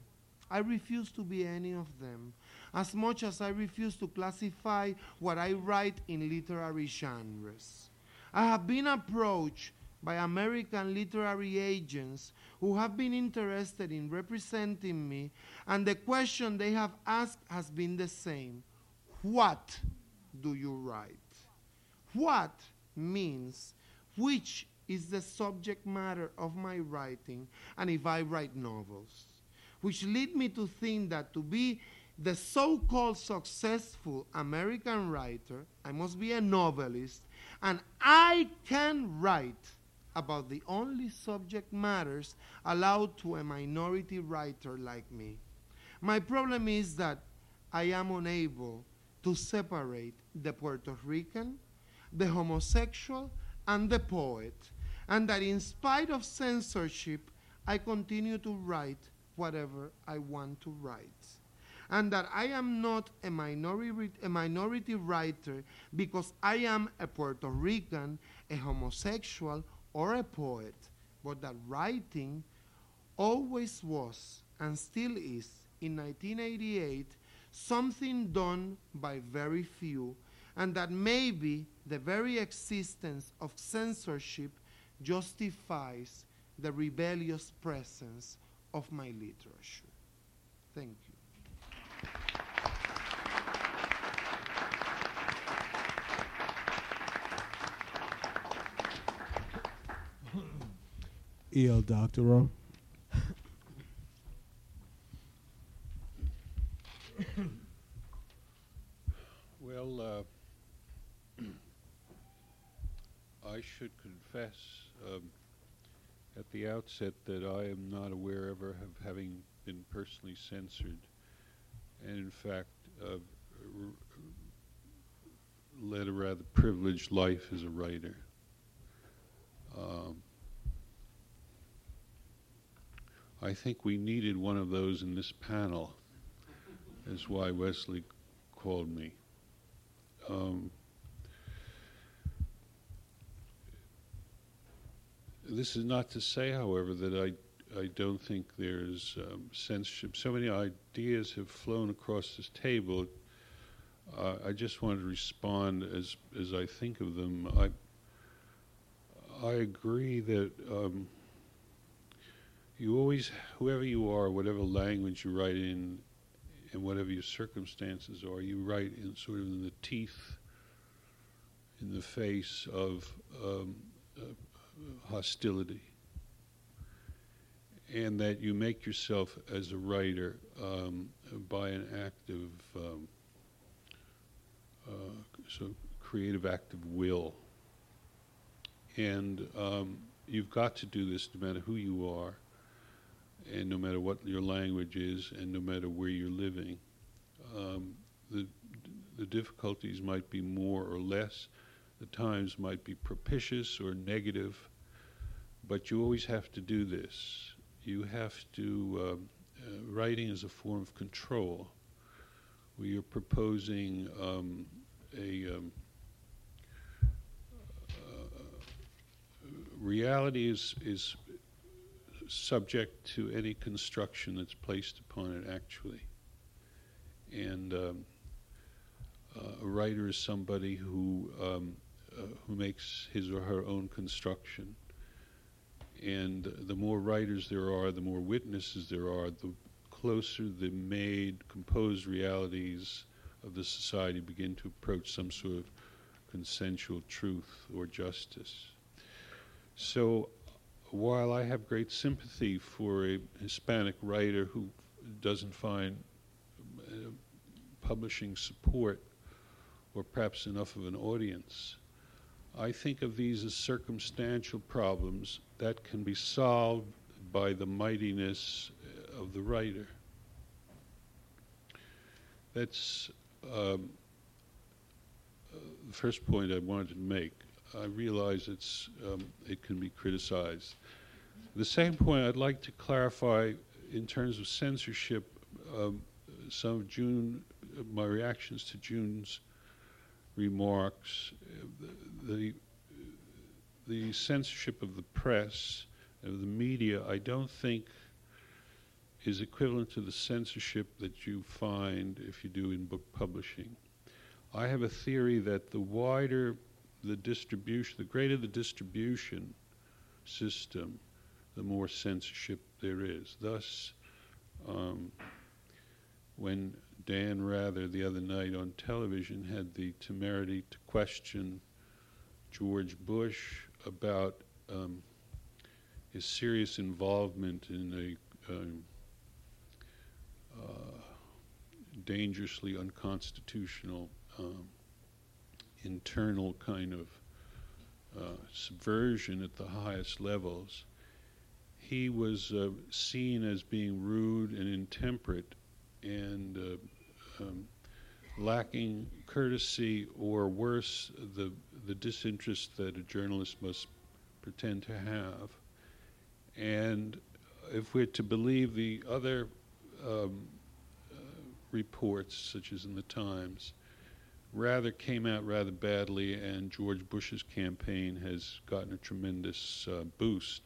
I refuse to be any of them, as much as I refuse to classify what I write in literary genres. I have been approached by American literary agents who have been interested in representing me, and the question they have asked has been the same What do you write? What means which is the subject matter of my writing, and if I write novels, which lead me to think that to be the so called successful American writer, I must be a novelist, and I can write about the only subject matters allowed to a minority writer like me. My problem is that I am unable to separate the Puerto Rican, the homosexual, and the poet, and that in spite of censorship, I continue to write whatever I want to write. And that I am not a minority, a minority writer because I am a Puerto Rican, a homosexual, or a poet, but that writing always was and still is, in 1988, something done by very few, and that maybe the very existence of censorship justifies the rebellious presence of my literature. Thank you. E.L. Doctorow. Well, uh, I should confess um, at outset that I am not aware ever of having been personally censored, and in fact, uh, led a rather privileged life as a writer. Um, I think we needed one of those in this panel, is why Wesley called me. Um, this is not to say, however, that I I don't think there's um, censorship. So many ideas have flown across this table. Uh, I just want to respond as as I think of them. I I agree that um, you always, whoever you are, whatever language you write in, and whatever your circumstances are, you write in sort of in the teeth, in the face of um, uh, hostility and that you make yourself as a writer um, by an act of um, uh, so creative act of will. And um, you've got to do this no matter who you are, and no matter what your language is, and no matter where you're living. Um, the, the difficulties might be more or less, the times might be propitious or negative, but you always have to do this you have to, um, uh, writing is a form of control where you're proposing um, a um, uh, reality is, is subject to any construction that's placed upon it actually. And um, uh, a writer is somebody who, um, uh, who makes his or her own construction and the more writers there are, the more witnesses there are, the closer the made, composed realities of the society begin to approach some sort of consensual truth or justice. So while I have great sympathy for a Hispanic writer who doesn't find uh, publishing support or perhaps enough of an audience, I think of these as circumstantial problems that can be solved by the mightiness of the writer. That's um, uh, the first point I wanted to make. I realize it's um, it can be criticized. The second point I'd like to clarify in terms of censorship. Um, some of June, my reactions to June's remarks, the, the censorship of the press, of the media, I don't think is equivalent to the censorship that you find if you do in book publishing. I have a theory that the wider the distribution, the greater the distribution system, the more censorship there is. Thus, um, when Dan Rather the other night on television had the temerity to question George Bush about um, his serious involvement in a um, uh, dangerously unconstitutional um, internal kind of uh, subversion at the highest levels. He was uh, seen as being rude and intemperate and uh, um, lacking courtesy or worse, the, the disinterest that a journalist must pretend to have. And if we're to believe the other um, uh, reports, such as in the Times, Rather came out rather badly, and George Bush's campaign has gotten a tremendous uh, boost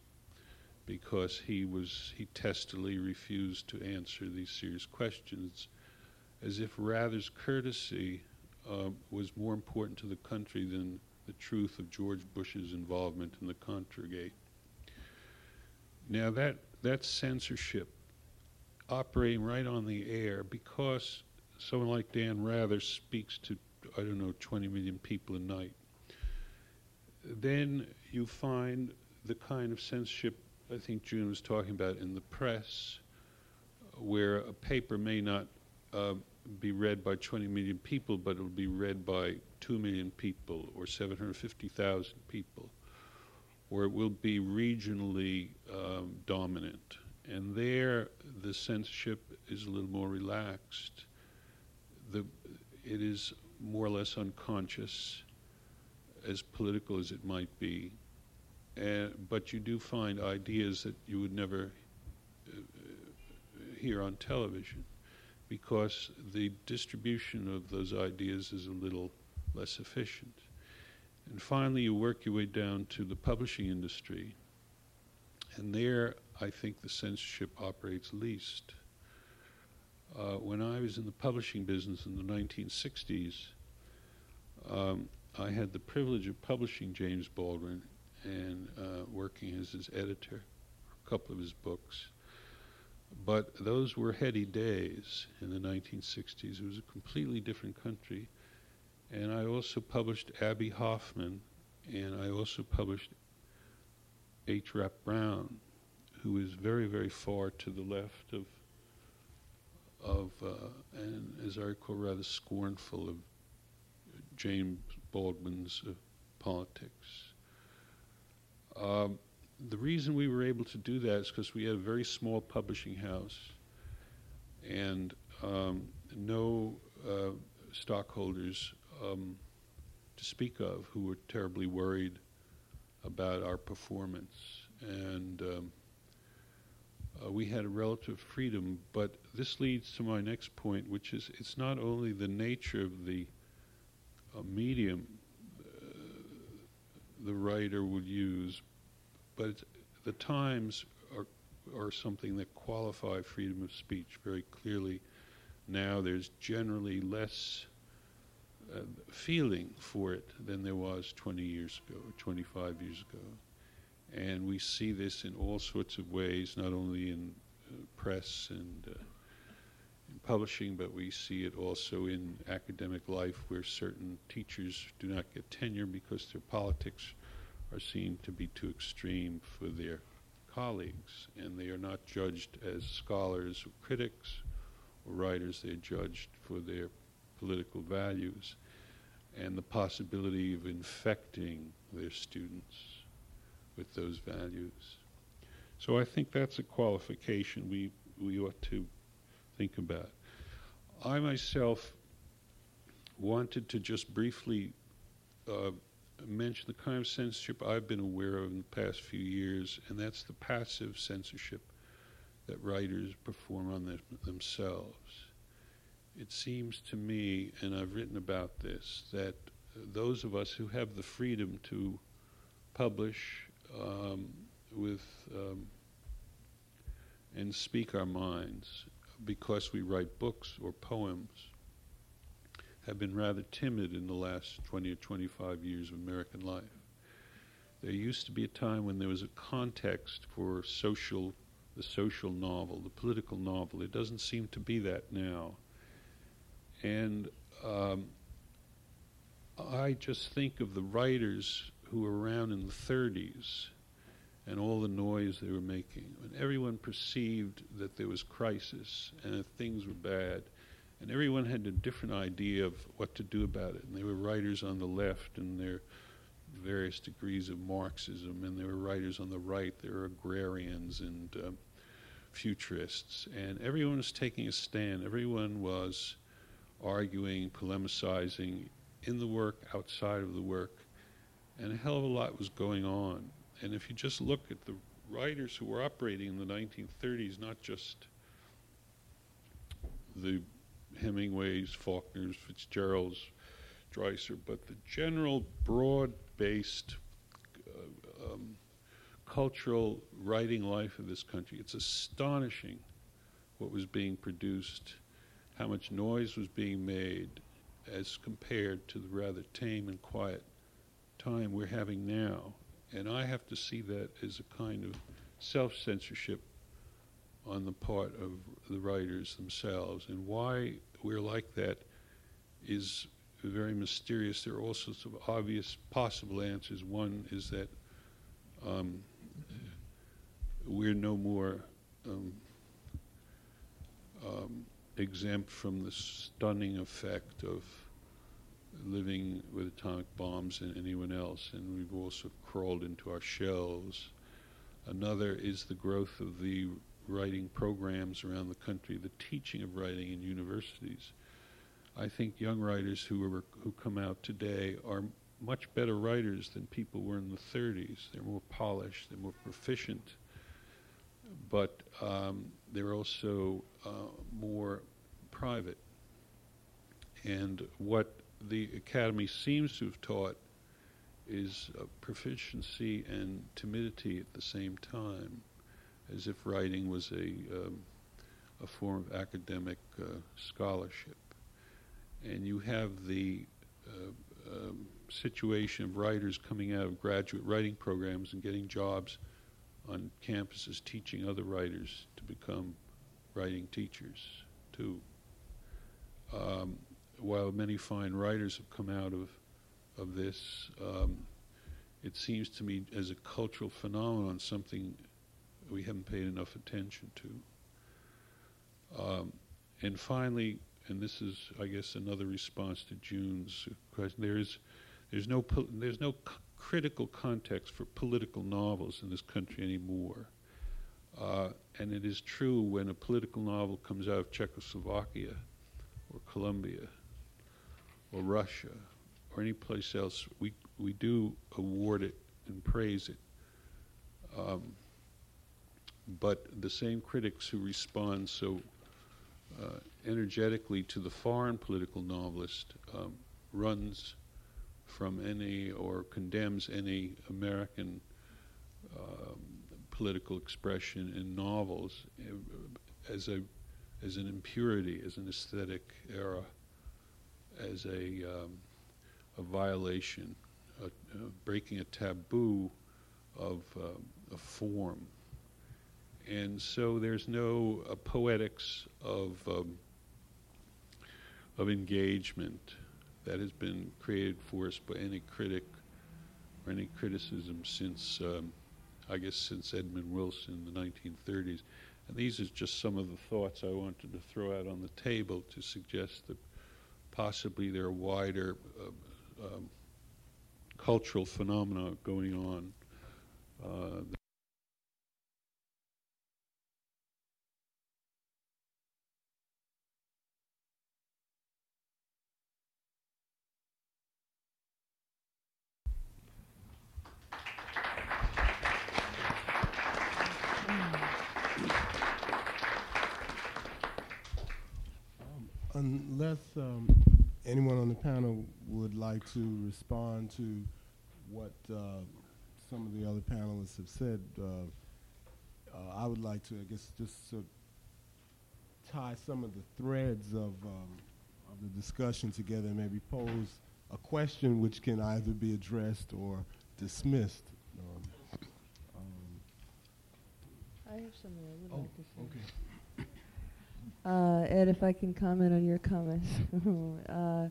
because he was he testily refused to answer these serious questions, as if Rather's courtesy uh, was more important to the country than the truth of George Bush's involvement in the Contragate. Now that that censorship operating right on the air because someone like Dan Rather speaks to I don't know 20 million people a night. Then you find the kind of censorship I think June was talking about in the press, where a paper may not uh, be read by 20 million people, but it will be read by 2 million people or 750,000 people, or it will be regionally um, dominant. And there, the censorship is a little more relaxed. The, it is more or less unconscious, as political as it might be. Uh, but you do find ideas that you would never uh, hear on television because the distribution of those ideas is a little less efficient. And finally, you work your way down to the publishing industry. and there I think the censorship operates least. Uh, when I was in the publishing business in the 1960s, um, I had the privilege of publishing James Baldwin and uh, working as his editor a couple of his books. But those were heady days in the 1960s. It was a completely different country. And I also published Abbie Hoffman, and I also published H. Rap Brown, who is very, very far to the left of, of uh, and as I recall, rather scornful of James Baldwin's uh, politics. Um, the reason we were able to do that is because we had a very small publishing house and um, no uh, stockholders um, to speak of who were terribly worried about our performance. And um, uh, we had a relative freedom, but this leads to my next point, which is it's not only the nature of the uh, medium uh, the writer would use, but the times are, are something that qualify freedom of speech very clearly. Now there's generally less uh, feeling for it than there was 20 years ago or 25 years ago. And we see this in all sorts of ways, not only in uh, press and uh, in publishing, but we see it also in academic life where certain teachers do not get tenure because their politics are seen to be too extreme for their colleagues, and they are not judged as scholars or critics or writers, they're judged for their political values and the possibility of infecting their students with those values. So I think that's a qualification we, we ought to think about. I myself wanted to just briefly uh, mention the kind of censorship I've been aware of in the past few years, and that's the passive censorship that writers perform on them, themselves. It seems to me, and I've written about this, that those of us who have the freedom to publish um, with um, and speak our minds because we write books or poems have been rather timid in the last 20 or 25 years of American life. There used to be a time when there was a context for social, the social novel, the political novel. It doesn't seem to be that now. And um, I just think of the writers who were around in the 30s and all the noise they were making. When everyone perceived that there was crisis and that things were bad, and everyone had a different idea of what to do about it. And they were writers on the left and their various degrees of Marxism, and there were writers on the right. There were agrarians and um, futurists, and everyone was taking a stand. Everyone was arguing, polemicizing in the work, outside of the work, and a hell of a lot was going on. And if you just look at the writers who were operating in the 1930s, not just the Hemingways, Faulkners, Fitzgeralds, Dreiser, but the general broad-based uh, um, cultural writing life of this country. It's astonishing what was being produced, how much noise was being made as compared to the rather tame and quiet time we're having now. And I have to see that as a kind of self-censorship on the part of the writers themselves. And why we're like that is very mysterious. There are all sorts of obvious possible answers. One is that um, we're no more um, um, exempt from the stunning effect of living with atomic bombs than anyone else, and we've also crawled into our shells. Another is the growth of the writing programs around the country, the teaching of writing in universities. I think young writers who are, who come out today are much better writers than people were in the 30s. They're more polished, they're more proficient, but um, they're also uh, more private. And what the academy seems to have taught is proficiency and timidity at the same time, as if writing was a, um, a form of academic uh, scholarship. And you have the uh, um, situation of writers coming out of graduate writing programs and getting jobs on campuses teaching other writers to become writing teachers, too. Um, while many fine writers have come out of of this, um, it seems to me as a cultural phenomenon something we haven't paid enough attention to. Um, and finally, and this is, I guess, another response to June's question. There is, there's no, there's no c- critical context for political novels in this country anymore. Uh, and it is true when a political novel comes out of Czechoslovakia or Colombia or Russia or any place else, we, we do award it and praise it. Um, but the same critics who respond so uh, energetically to the foreign political novelist um, runs from any or condemns any American um, political expression in novels uh, as a as an impurity, as an aesthetic error, as a um, a violation, a, breaking a taboo of um, a form. And so there's no uh, poetics of um, of engagement that has been created for us by any critic or any criticism since, um, I guess, since Edmund Wilson in the 1930s. And these are just some of the thoughts I wanted to throw out on the table to suggest that possibly there are wider uh, um, cultural phenomena going on. Uh, unless um, anyone on the panel would like to respond to what uh, some of the other panelists have said, uh, uh, I would like to, I guess, just sort of tie some of the threads of, um, of the discussion together and maybe pose a question which can either be addressed or dismissed. Um, I have something I would oh, like to say. okay. Uh, Ed, if I can comment on your comments. uh,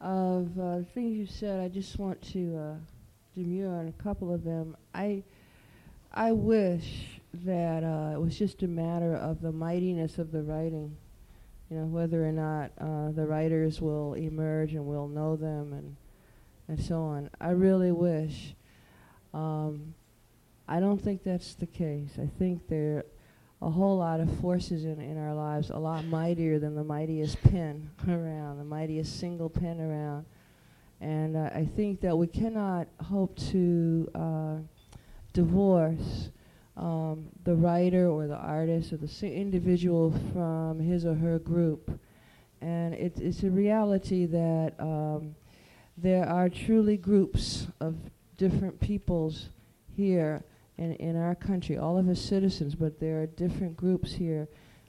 of uh, things you said, I just want to uh, demur on a couple of them. I, I wish that uh, it was just a matter of the mightiness of the writing. You know, whether or not uh, the writers will emerge and we'll know them and, and so on. I really wish. Um, I don't think that's the case. I think there a whole lot of forces in, in our lives, a lot mightier than the mightiest pen around, the mightiest single pen around. And uh, I think that we cannot hope to uh, divorce um, the writer or the artist or the si- individual from his or her group. And it, it's a reality that um, there are truly groups of different peoples here in, in our country, all of us citizens, but there are different groups here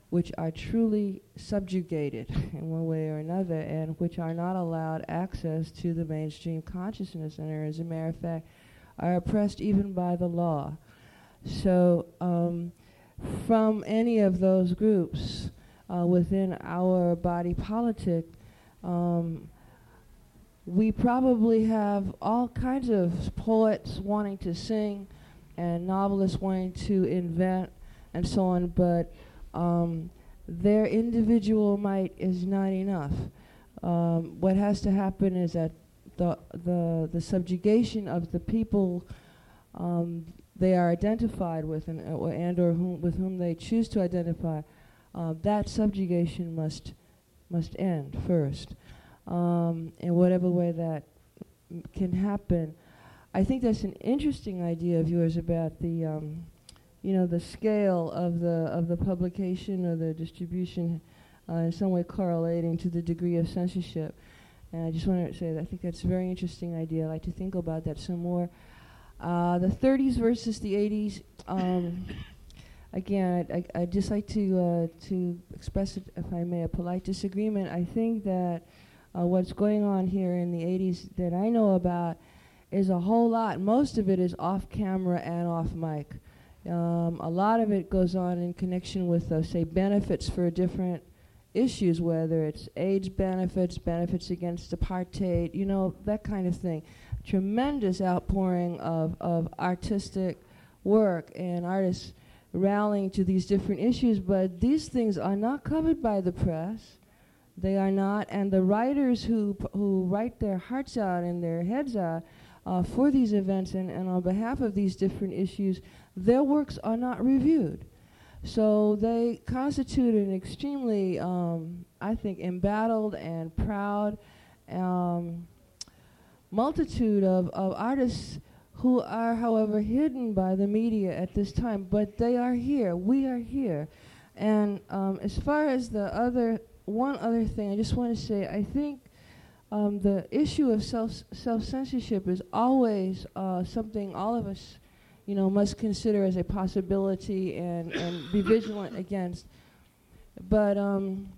which are truly subjugated in one way or another and which are not allowed access to the mainstream consciousness and are, as a matter of fact, are oppressed even by the law. So, um, from any of those groups uh, within our body politic, um, we probably have all kinds of poets wanting to sing and novelists wanting to invent and so on, but um, their individual might is not enough. Um, what has to happen is that the, the, the subjugation of the people um, they are identified with and, uh, and or whom, with whom they choose to identify, uh, that subjugation must, must end first. Um, in whatever way that can happen, I think that's an interesting idea of yours about the, um, you know, the scale of the of the publication or the distribution, uh, in some way correlating to the degree of censorship. And I just want to say that I think that's a very interesting idea. I'd like to think about that some more. Uh, the 30s versus the 80s. Um, again, I'd, I- I'd just like to uh, to express, it, if I may, a polite disagreement. I think that uh, what's going on here in the 80s that I know about is a whole lot. Most of it is off camera and off mic. Um, a lot of it goes on in connection with, uh, say, benefits for different issues, whether it's AIDS benefits, benefits against apartheid, you know, that kind of thing. Tremendous outpouring of, of artistic work and artists rallying to these different issues, but these things are not covered by the press. They are not, and the writers who who write their hearts out and their heads out uh, for these events and, and on behalf of these different issues, their works are not reviewed. So they constitute an extremely, um, I think, embattled and proud um, multitude of, of artists who are, however, hidden by the media at this time. But they are here. We are here. And um, as far as the other, one other thing, I just want to say, I think um, the issue of self self censorship is always uh, something all of us, you know, must consider as a possibility and, and be vigilant against. But um,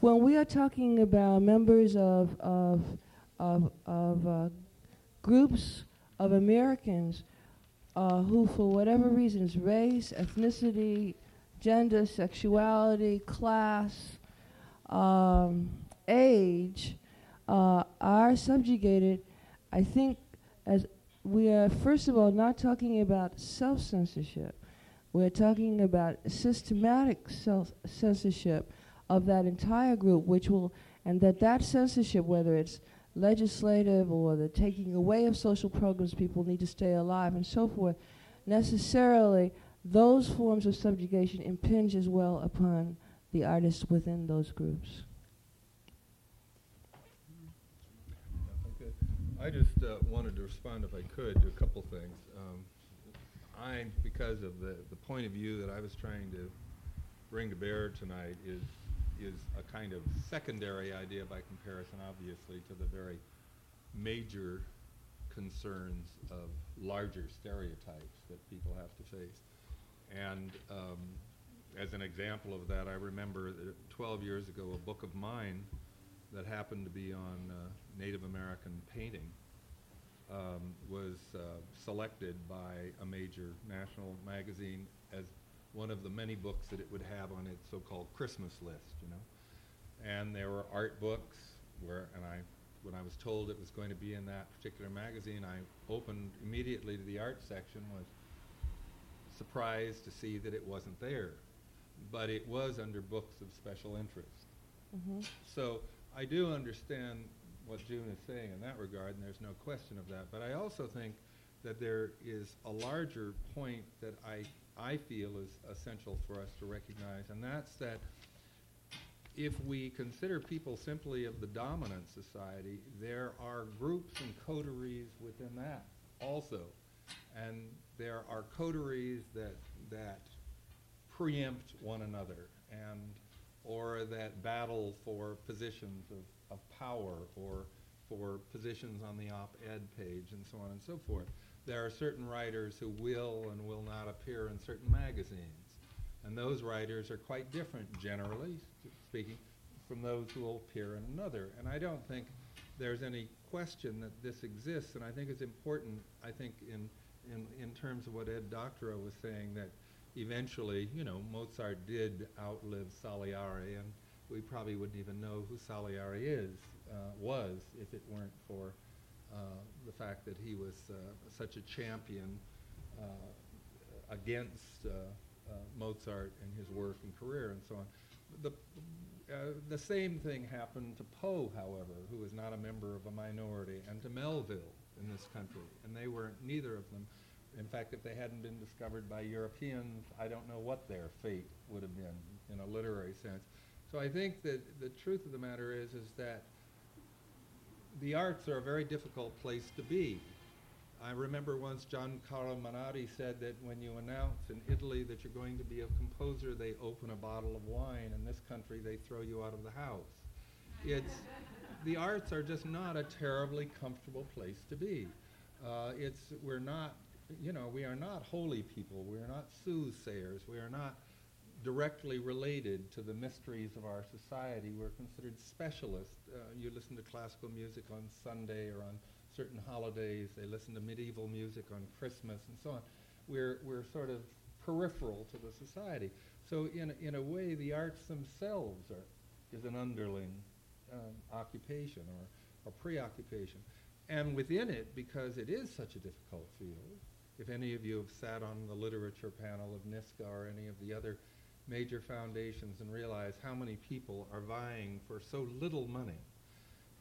when we are talking about members of of of, of uh, groups of Americans uh, who, for whatever reasons, race, ethnicity, gender, sexuality, class, um, age, uh, are subjugated, I think as we are first of all not talking about self-censorship. We're talking about systematic self-censorship of that entire group, which will, and that that censorship, whether it's legislative or the taking away of social programs, people need to stay alive and so forth, necessarily those forms of subjugation impinge as well upon the artists within those groups. I just uh, wanted to respond, if I could, to a couple things. Um, I, because of the, the point of view that I was trying to bring to bear tonight, is is a kind of secondary idea by comparison, obviously, to the very major concerns of larger stereotypes that people have to face. And um, as an example of that, I remember that 12 years ago, a book of mine that happened to be on uh, Native American painting um, was uh, selected by a major national magazine as one of the many books that it would have on its so-called Christmas list, you know. And there were art books where, and I, when I was told it was going to be in that particular magazine, I opened immediately to the art section, was surprised to see that it wasn't there. But it was under books of special interest. Mm-hmm. So I do understand what June is saying in that regard, and there's no question of that. But I also think that there is a larger point that I, I feel is essential for us to recognize, and that's that if we consider people simply of the dominant society, there are groups and coteries within that also. And there are coteries that, that preempt one another and or that battle for positions of, of power or for positions on the op-ed page and so on and so forth. There are certain writers who will and will not appear in certain magazines. And those writers are quite different, generally speaking, from those who will appear in another. And I don't think there's any question that this exists. And I think it's important, I think, in, in, in terms of what Ed Doctorow was saying, that eventually, you know, Mozart did outlive Salieri, and we probably wouldn't even know who Salieri is, uh, was, if it weren't for uh, the fact that he was uh, such a champion uh, against uh, uh, Mozart and his work and career and so on. The, the same thing happened to Poe, however, who was not a member of a minority, and to Melville in this country, and they were neither of them in fact, if they hadn't been discovered by Europeans, I don't know what their fate would have been in a literary sense. So I think that the truth of the matter is, is that the arts are a very difficult place to be. I remember once Gian Carlo Menotti said that when you announce in Italy that you're going to be a composer, they open a bottle of wine. In this country, they throw you out of the house. It's the arts are just not a terribly comfortable place to be. Uh, it's we're not, you know, we are not holy people. We are not soothsayers. We are not directly related to the mysteries of our society. We're considered specialists. Uh, you listen to classical music on Sunday or on certain holidays. They listen to medieval music on Christmas and so on. We're, we're sort of peripheral to the society. So in, a- in a way, the arts themselves are, is an underling um, occupation or, or preoccupation. And within it, because it is such a difficult field, if any of you have sat on the literature panel of NYSCA or any of the other major foundations and realize how many people are vying for so little money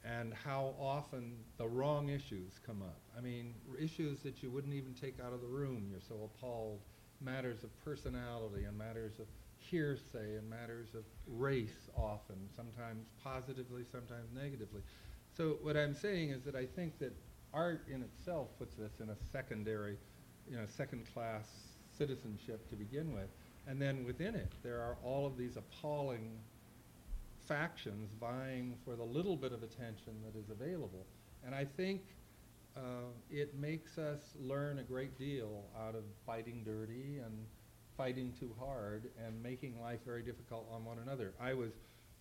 and how often the wrong issues come up. I mean, r- issues that you wouldn't even take out of the room, you're so appalled. Matters of personality and matters of hearsay and matters of race often, sometimes positively, sometimes negatively. So what I'm saying is that I think that art in itself puts this in a secondary, you know, second-class citizenship to begin with. And then within it, there are all of these appalling factions vying for the little bit of attention that is available. And I think uh, it makes us learn a great deal out of fighting dirty and fighting too hard and making life very difficult on one another. I was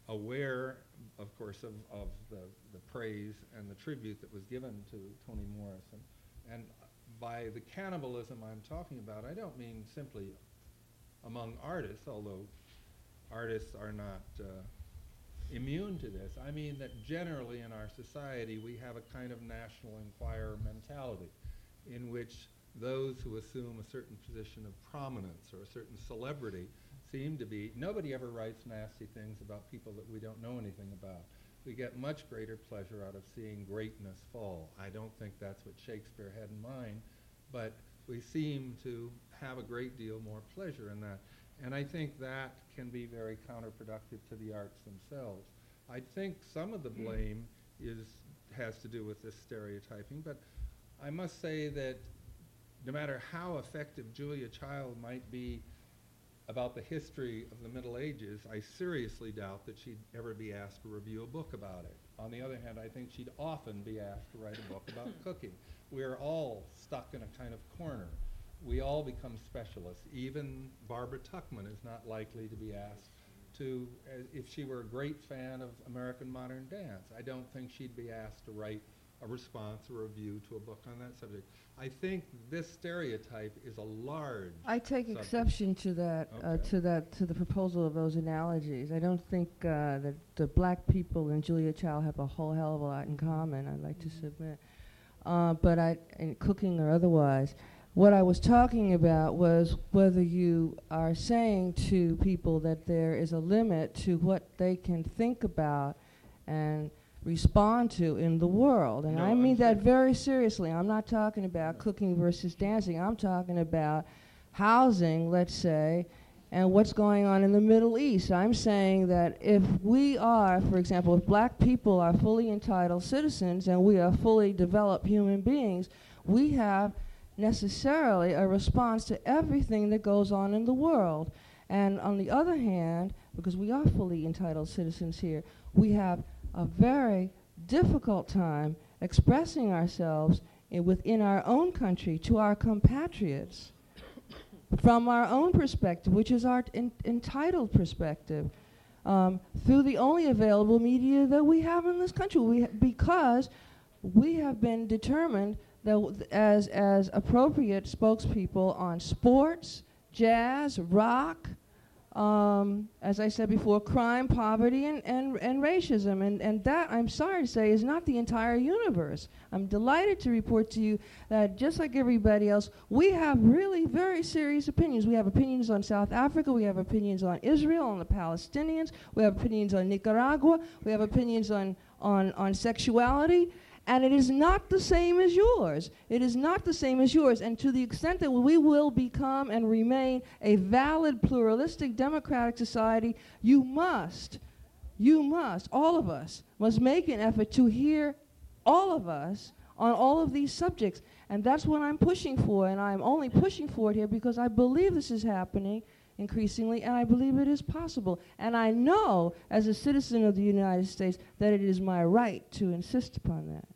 aware, of course, of, of the, the praise and the tribute that was given to Toni Morrison. And by the cannibalism I'm talking about, I don't mean simply among artists, although artists are not uh, immune to this. I mean that generally in our society we have a kind of national enquirer mentality in which those who assume a certain position of prominence or a certain celebrity seem to be, nobody ever writes nasty things about people that we don't know anything about. We get much greater pleasure out of seeing greatness fall. I don't think that's what Shakespeare had in mind, but we seem to have a great deal more pleasure in that. And I think that can be very counterproductive to the arts themselves. I think some of the hmm. blame is, has to do with this stereotyping, but I must say that no matter how effective Julia Child might be about the history of the Middle Ages, I seriously doubt that she'd ever be asked to review a book about it. On the other hand, I think she'd often be asked to write a book about cooking. We're all stuck in a kind of corner. We all become specialists. Even Barbara Tuchman is not likely to be asked to, uh, if she were a great fan of American modern dance, I don't think she'd be asked to write a response or a review to a book on that subject. I think this stereotype is a large I take subject. exception to that, uh, to that, to the proposal of those analogies. I don't think uh, that the black people and Julia Child have a whole hell of a lot in common. I'd like to submit, uh, but I, in cooking or otherwise, what I was talking about was whether you are saying to people that there is a limit to what they can think about and respond to in the world. And No, I mean that very seriously. I'm not talking about cooking versus dancing. I'm talking about housing, let's say, and what's going on in the Middle East. I'm saying that if we are, for example, if black people are fully entitled citizens and we are fully developed human beings, we have necessarily a response to everything that goes on in the world. And on the other hand, because we are fully entitled citizens here, we have a very difficult time expressing ourselves within our own country to our compatriots from our own perspective, which is our en- entitled perspective, um, through the only available media that we have in this country. We ha- because we have been determined that w- as as appropriate spokespeople on sports, jazz, rock, um, as I said before, crime, poverty, and, and, and racism. And, and that, I'm sorry to say, is not the entire universe. I'm delighted to report to you that just like everybody else, we have really very serious opinions. We have opinions on South Africa, we have opinions on Israel, on the Palestinians, we have opinions on Nicaragua, we have opinions on, on, on sexuality. And it is not the same as yours. It is not the same as yours. And to the extent that we will become and remain a valid, pluralistic, democratic society, you must, you must, all of us, must make an effort to hear all of us on all of these subjects. And that's what I'm pushing for. And I'm only pushing for it here because I believe this is happening increasingly, and I believe it is possible. And I know, as a citizen of the United States, that it is my right to insist upon that.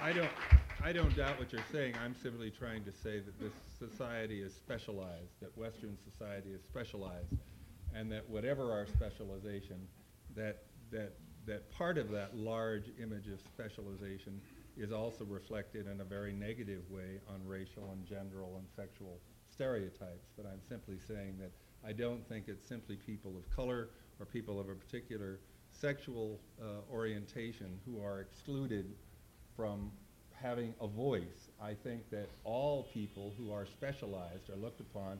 I don't, I don't doubt what you're saying. I'm simply trying to say that this society is specialized, that Western society is specialized, and that whatever our specialization, that, that, that part of that large image of specialization is also reflected in a very negative way on racial and gender and sexual stereotypes. But I'm simply saying that I don't think it's simply people of color or people of a particular sexual uh, orientation who are excluded from having a voice. I think that all people who are specialized are looked upon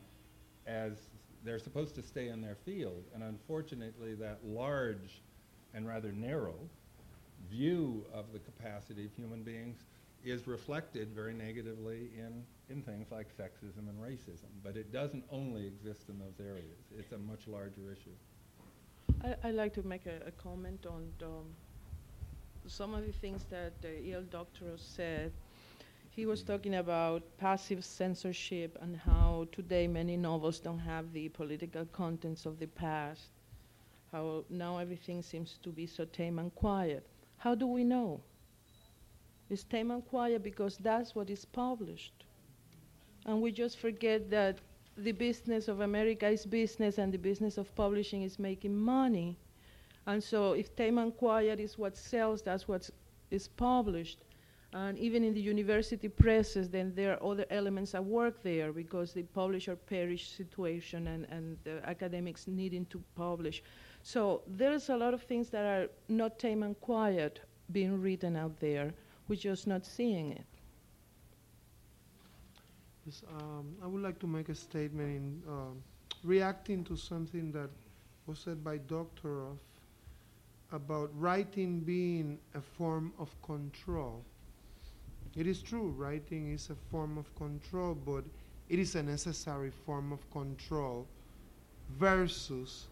as they're supposed to stay in their field. And unfortunately, that large and rather narrow view of the capacity of human beings is reflected very negatively in, in things like sexism and racism. But it doesn't only exist in those areas. It's a much larger issue. I, I'd like to make a, a comment on um, some of the things that the E.L. Doctorow said. He was talking about passive censorship and how today many novels don't have the political contents of the past. How now everything seems to be so tame and quiet. How do we know? It's tame and quiet because that's what is published. And we just forget that the business of America is business and the business of publishing is making money. And so if tame and quiet is what sells, that's what is published. And even in the university presses, then there are other elements at work there because the publish or perish situation and, and the academics needing to publish. So there's a lot of things that are not tame and quiet being written out there. We're just not seeing it. Yes, um, I would like to make a statement in uh, reacting to something that was said by Doctorow about writing being a form of control. It is true, writing is a form of control, but it is a necessary form of control versus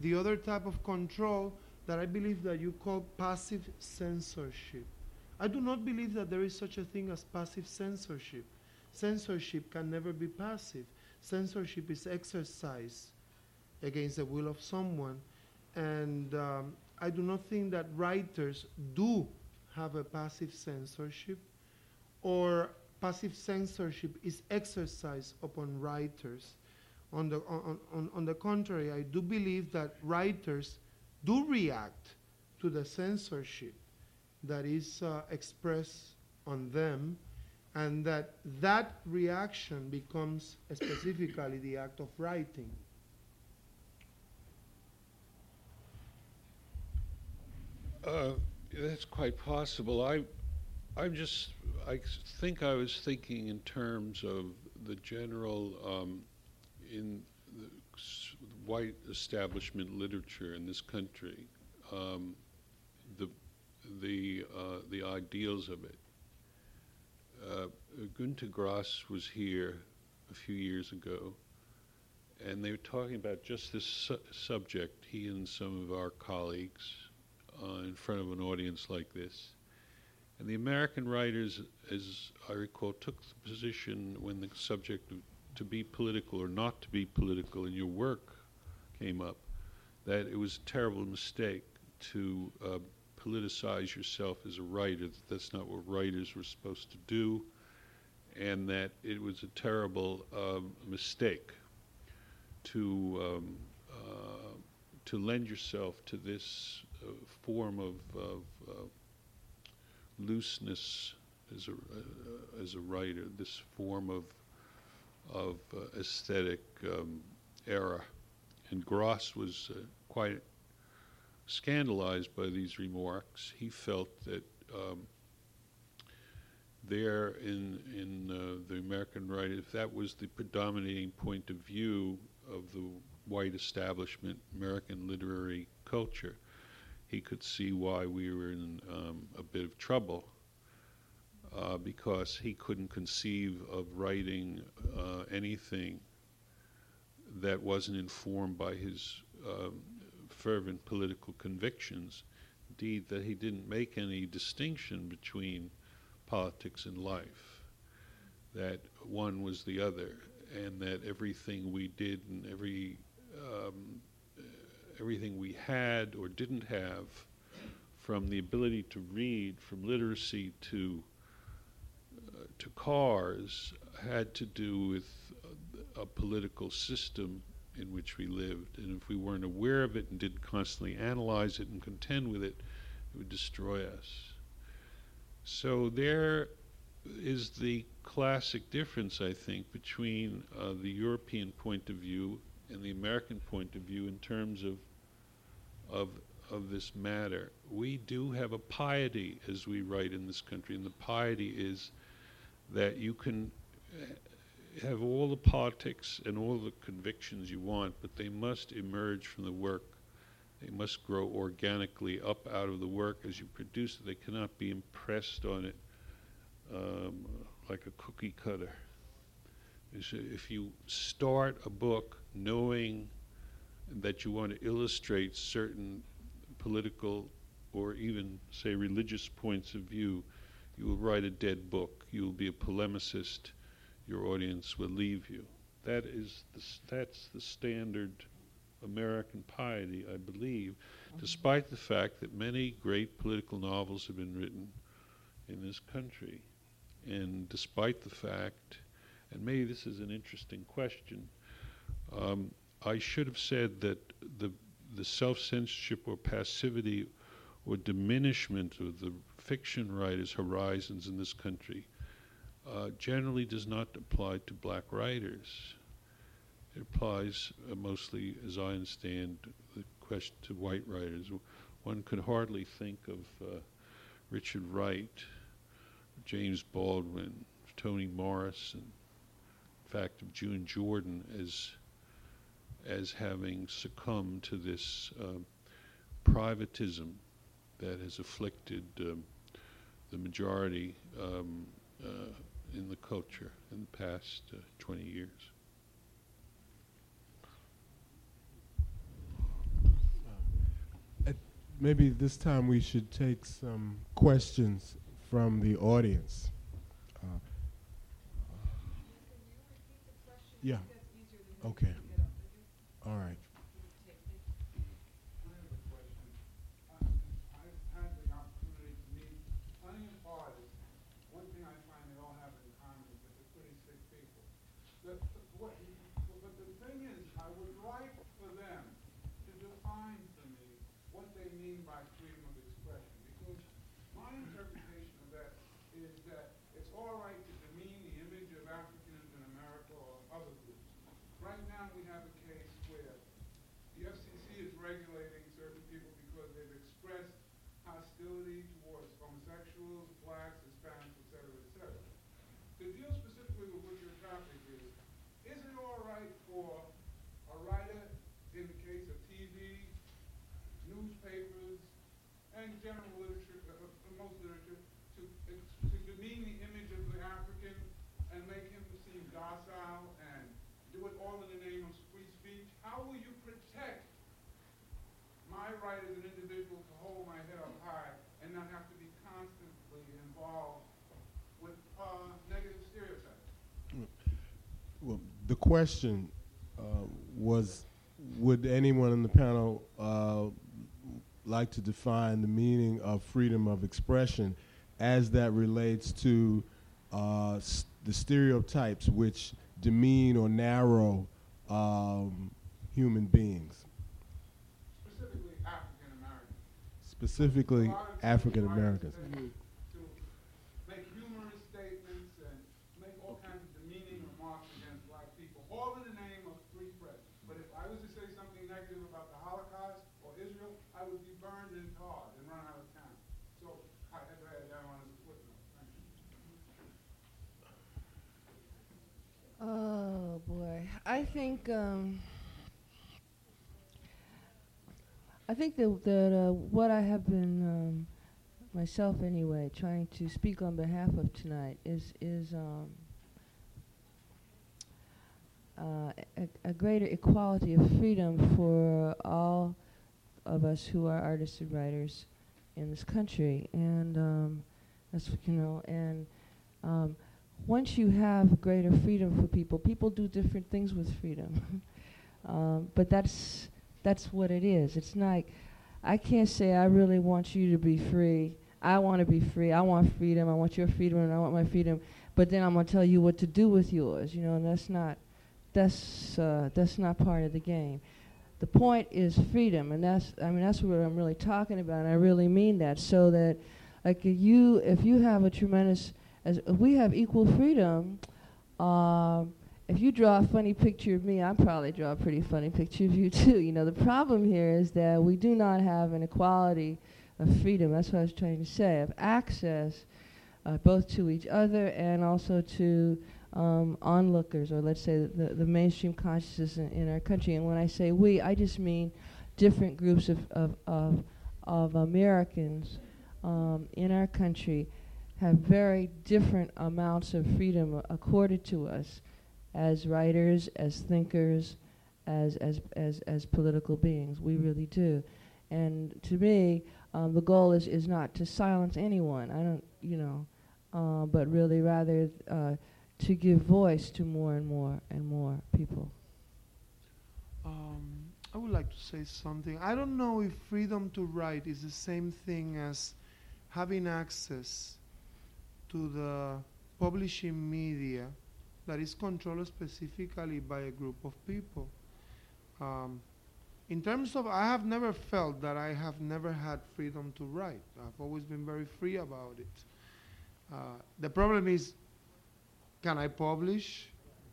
the other type of control that I believe that you call passive censorship. I do not believe that there is such a thing as passive censorship. Censorship can never be passive. Censorship is exercise against the will of someone. And um, I do not think that writers do have a passive censorship or passive censorship is exercised upon writers. On the, on, on, on the contrary, I do believe that writers do react to the censorship that is uh, expressed on them and that that reaction becomes specifically the act of writing. Uh, that's quite possible. I, I'm just, I think I was thinking in terms of the general um, in the white establishment literature in this country, um, the the uh, the ideals of it. Uh, Gunter Grass was here a few years ago, and they were talking about just this su- subject. He and some of our colleagues, uh, in front of an audience like this. And the American writers, as I recall, took the position when the subject of to be political or not to be political in your work came up, that it was a terrible mistake to uh, politicize yourself as a writer, that that's not what writers were supposed to do, and that it was a terrible uh, mistake to, um, uh, to lend yourself to this uh, form of, of uh, looseness as a, uh, as a writer, this form of of uh, aesthetic um, era. And Grass was uh, quite scandalized by these remarks. He felt that um, there in, in uh, the American right, if that was the predominating point of view of the white establishment American literary culture, he could see why we were in um, a bit of trouble uh, because he couldn't conceive of writing uh, anything that wasn't informed by his um, fervent political convictions. Indeed, that he didn't make any distinction between politics and life. that one was the other, and that everything we did and every um, everything we had or didn't have, from the ability to read, from literacy to to cars, had to do with a, political system in which we lived, and if we weren't aware of it and didn't constantly analyze it and contend with it, it would destroy us. So there is the classic difference, I think, between uh, the European point of view and the American point of view in terms of of of this matter. We do have a piety, as we write in this country, and the piety is that you can uh, have all the politics and all the convictions you want, but they must emerge from the work. They must grow organically up out of the work as you produce it. They cannot be impressed on it um, like a cookie cutter. If you start a book knowing that you want to illustrate certain political or even, say, religious points of view, you will write a dead book. You will be a polemicist. Your audience will leave you. That is the, that's the standard American piety, I believe, despite the fact that many great political novels have been written in this country. And despite the fact, and maybe this is an interesting question, um, I should have said that the the self-censorship or passivity or diminishment of the fiction writers' horizons in this country uh, generally does not apply to black writers. It applies uh, mostly, as I understand, the question to white writers. One could hardly think of uh, Richard Wright James Baldwin, Toni Morrison, in fact, of June Jordan as as having succumbed to this uh, privatism that has afflicted um, the majority um, uh, in the culture in the past uh, 20 years. maybe this time we should take some questions from the audience. Uh, yeah. Okay. All right. The image of the African and make him seem docile and do it all in the name of free speech. How will you protect my right as an individual to hold my head up high and not have to be constantly involved with negative stereotypes? Well, the question uh, was, would anyone in the panel uh, like to define the meaning of freedom of expression as that relates to uh, the stereotypes which demean or narrow um, human beings? Specifically African Americans. Specifically African Americans. Oh boy, I think um, I think that that uh, what I have been um, myself anyway trying to speak on behalf of tonight is is um, uh, a, a, greater equality of freedom for all of us who are artists and writers in this country, and um, that's you know and um, once you have greater freedom for people, people do different things with freedom. um, but that's that's what it is. It's like I can't say I really want you to be free. I want to be free. I want freedom. I want your freedom, and I want my freedom. But then I'm gonna tell you what to do with yours. You know, and that's not. That's uh, that's not part of the game. The point is freedom, and that's. I mean, that's what I'm really talking about. And I really mean that. So that, like, you if you have a tremendous, as we have equal freedom. Um, if you draw a funny picture of me, I probably draw a pretty funny picture of you too. You know, the problem here is that we do not have an equality of freedom. That's what I was trying to say, of access uh, both to each other and also to um, onlookers, or let's say the, the mainstream consciousness in, in, our country. And when I say we, I just mean different groups of, of, of, of Americans um, in our country have very different amounts of freedom accorded to us as writers, as thinkers, as, as, as, as political beings. We really do. And to me, um, the goal is, is not to silence anyone. I don't, you know, uh, but really rather uh, to give voice to more and more and more people. Um, I would like to say something. I don't know if freedom to write is the same thing as having access to the publishing media that is controlled specifically by a group of people. Um, in terms of, I have never felt that I have never had freedom to write. I've always been very free about it. Uh, the problem is, can I publish?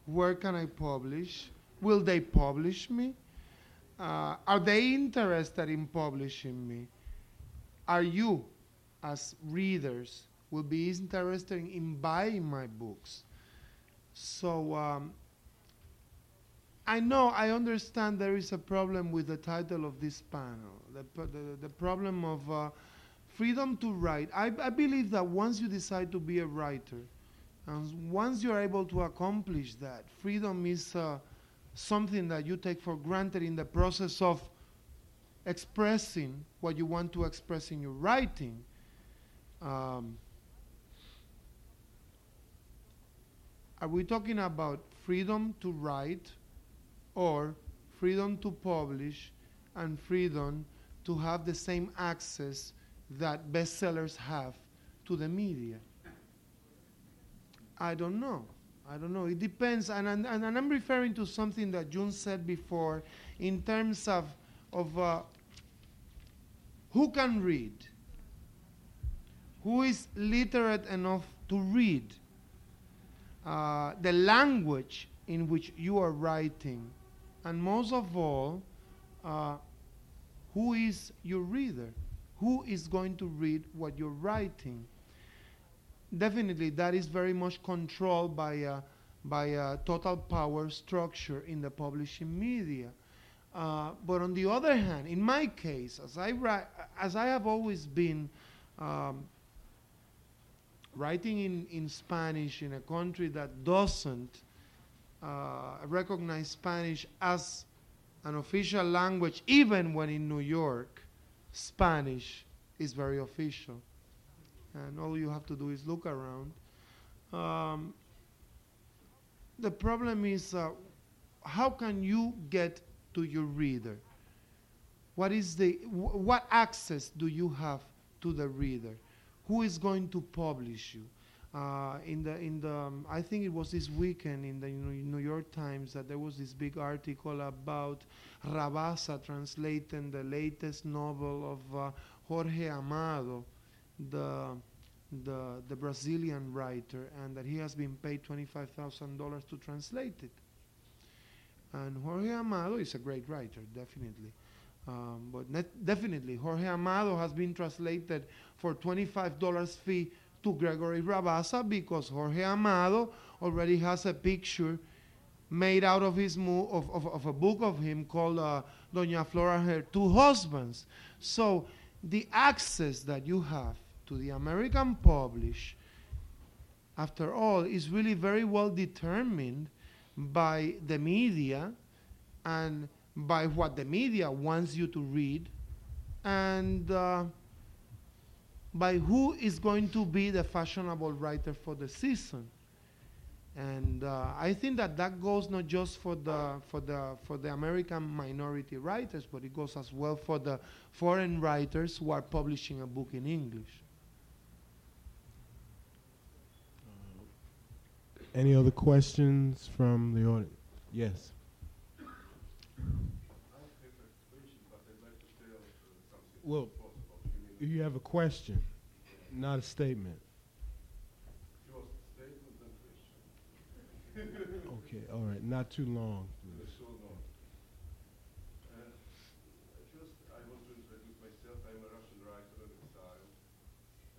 Where can I publish? Will they publish me? Uh, are they interested in publishing me? Are you, as readers, will be interested in buying my books? So um, I know, I understand there is a problem with the title of this panel, the, the, the problem of uh, freedom to write. I, I, believe that once you decide to be a writer, and once you're able to accomplish that, freedom is uh, something that you take for granted in the process of expressing what you want to express in your writing. Um, Are we talking about freedom to write or freedom to publish and freedom to have the same access that bestsellers have to the media? I don't know. I don't know. It depends. And, and, and I'm referring to something that June said before in terms of, of uh, who can read, who is literate enough to read uh, the language in which you are writing, and most of all, uh, who is your reader? Who is going to read what you're writing? Definitely, that is very much controlled by a, by a total power structure in the publishing media. Uh, but on the other hand, in my case, as I, as I have always been um, writing in, in Spanish in a country that doesn't uh, recognize Spanish as an official language, even when in New York, Spanish is very official. And all you have to do is look around. Um, the problem is uh, how can you get to your reader? What is the what access do you have to the reader? Who is going to publish you? Uh, in the in the um, I think it was this weekend in the New York Times that there was this big article about Rabassa translating the latest novel of uh, Jorge Amado, the the the Brazilian writer, and that he has been paid twenty five thousand dollars to translate it. And Jorge Amado is a great writer, definitely. Um, but definitely, Jorge Amado has been translated for $25 fee to Gregory Rabassa because Jorge Amado already has a picture made out of his mo- of, of, of, a book of him called uh, Doña Flora and Her Two Husbands. So the access that you have to the American publish, after all, is really very well determined by the media and by what the media wants you to read and uh, by who is going to be the fashionable writer for the season. And uh, I think that that goes not just for the for the for the American minority writers, but it goes as well for the foreign writers who are publishing a book in English. Any other questions from the audience? Yes. Well, you have a question, not a statement. Okay, all right, not too long. please. First, I want to introduce myself. I'm a Russian writer in exile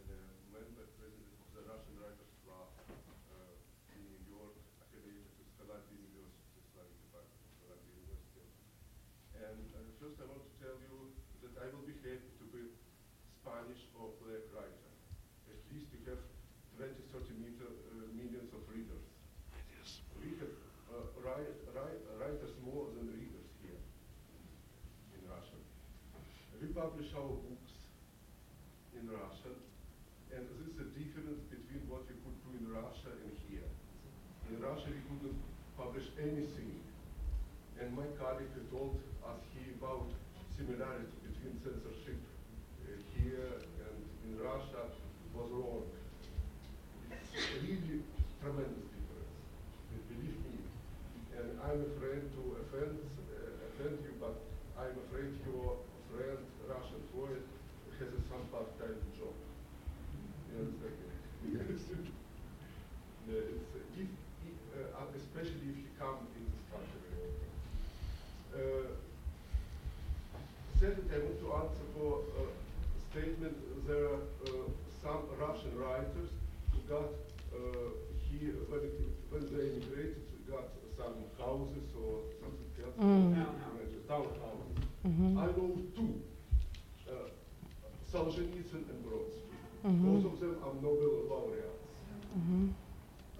and a member president of the Russian Writers Club uh, in New York, affiliated with Columbia University, Slavic Department of Columbia University. And uh, first, I want to tell you that I will be happy to be Spanish or black writer. At least you have 20, 30 meter, uh, millions of readers. We have uh, write, write, writers more than readers here in Russia. We publish our books in Russian, and this is the difference between what we could do in Russia and here. In Russia, we couldn't anything, and my colleague told here about similarity between censorship uh, here and in Russia was wrong. It's really tremendous difference, be- believe me. And I'm afraid to offend, uh, offend you, but I'm afraid your friend, Russian poet, has a some part-time job. You understand? Yes. Yeah, it's, uh, if, if, uh, uh, especially if he come in this country very often. Uh, Second, I want to answer for a statement. There are uh, some Russian writers who got uh, here when, it, when they immigrated, got some houses or something else. Mm. Townhouses. Townhouses. Mhm. I know two, uh, Solzhenitsyn and Brodsky. Mhm. Both of them are Nobel laureates. Mhm.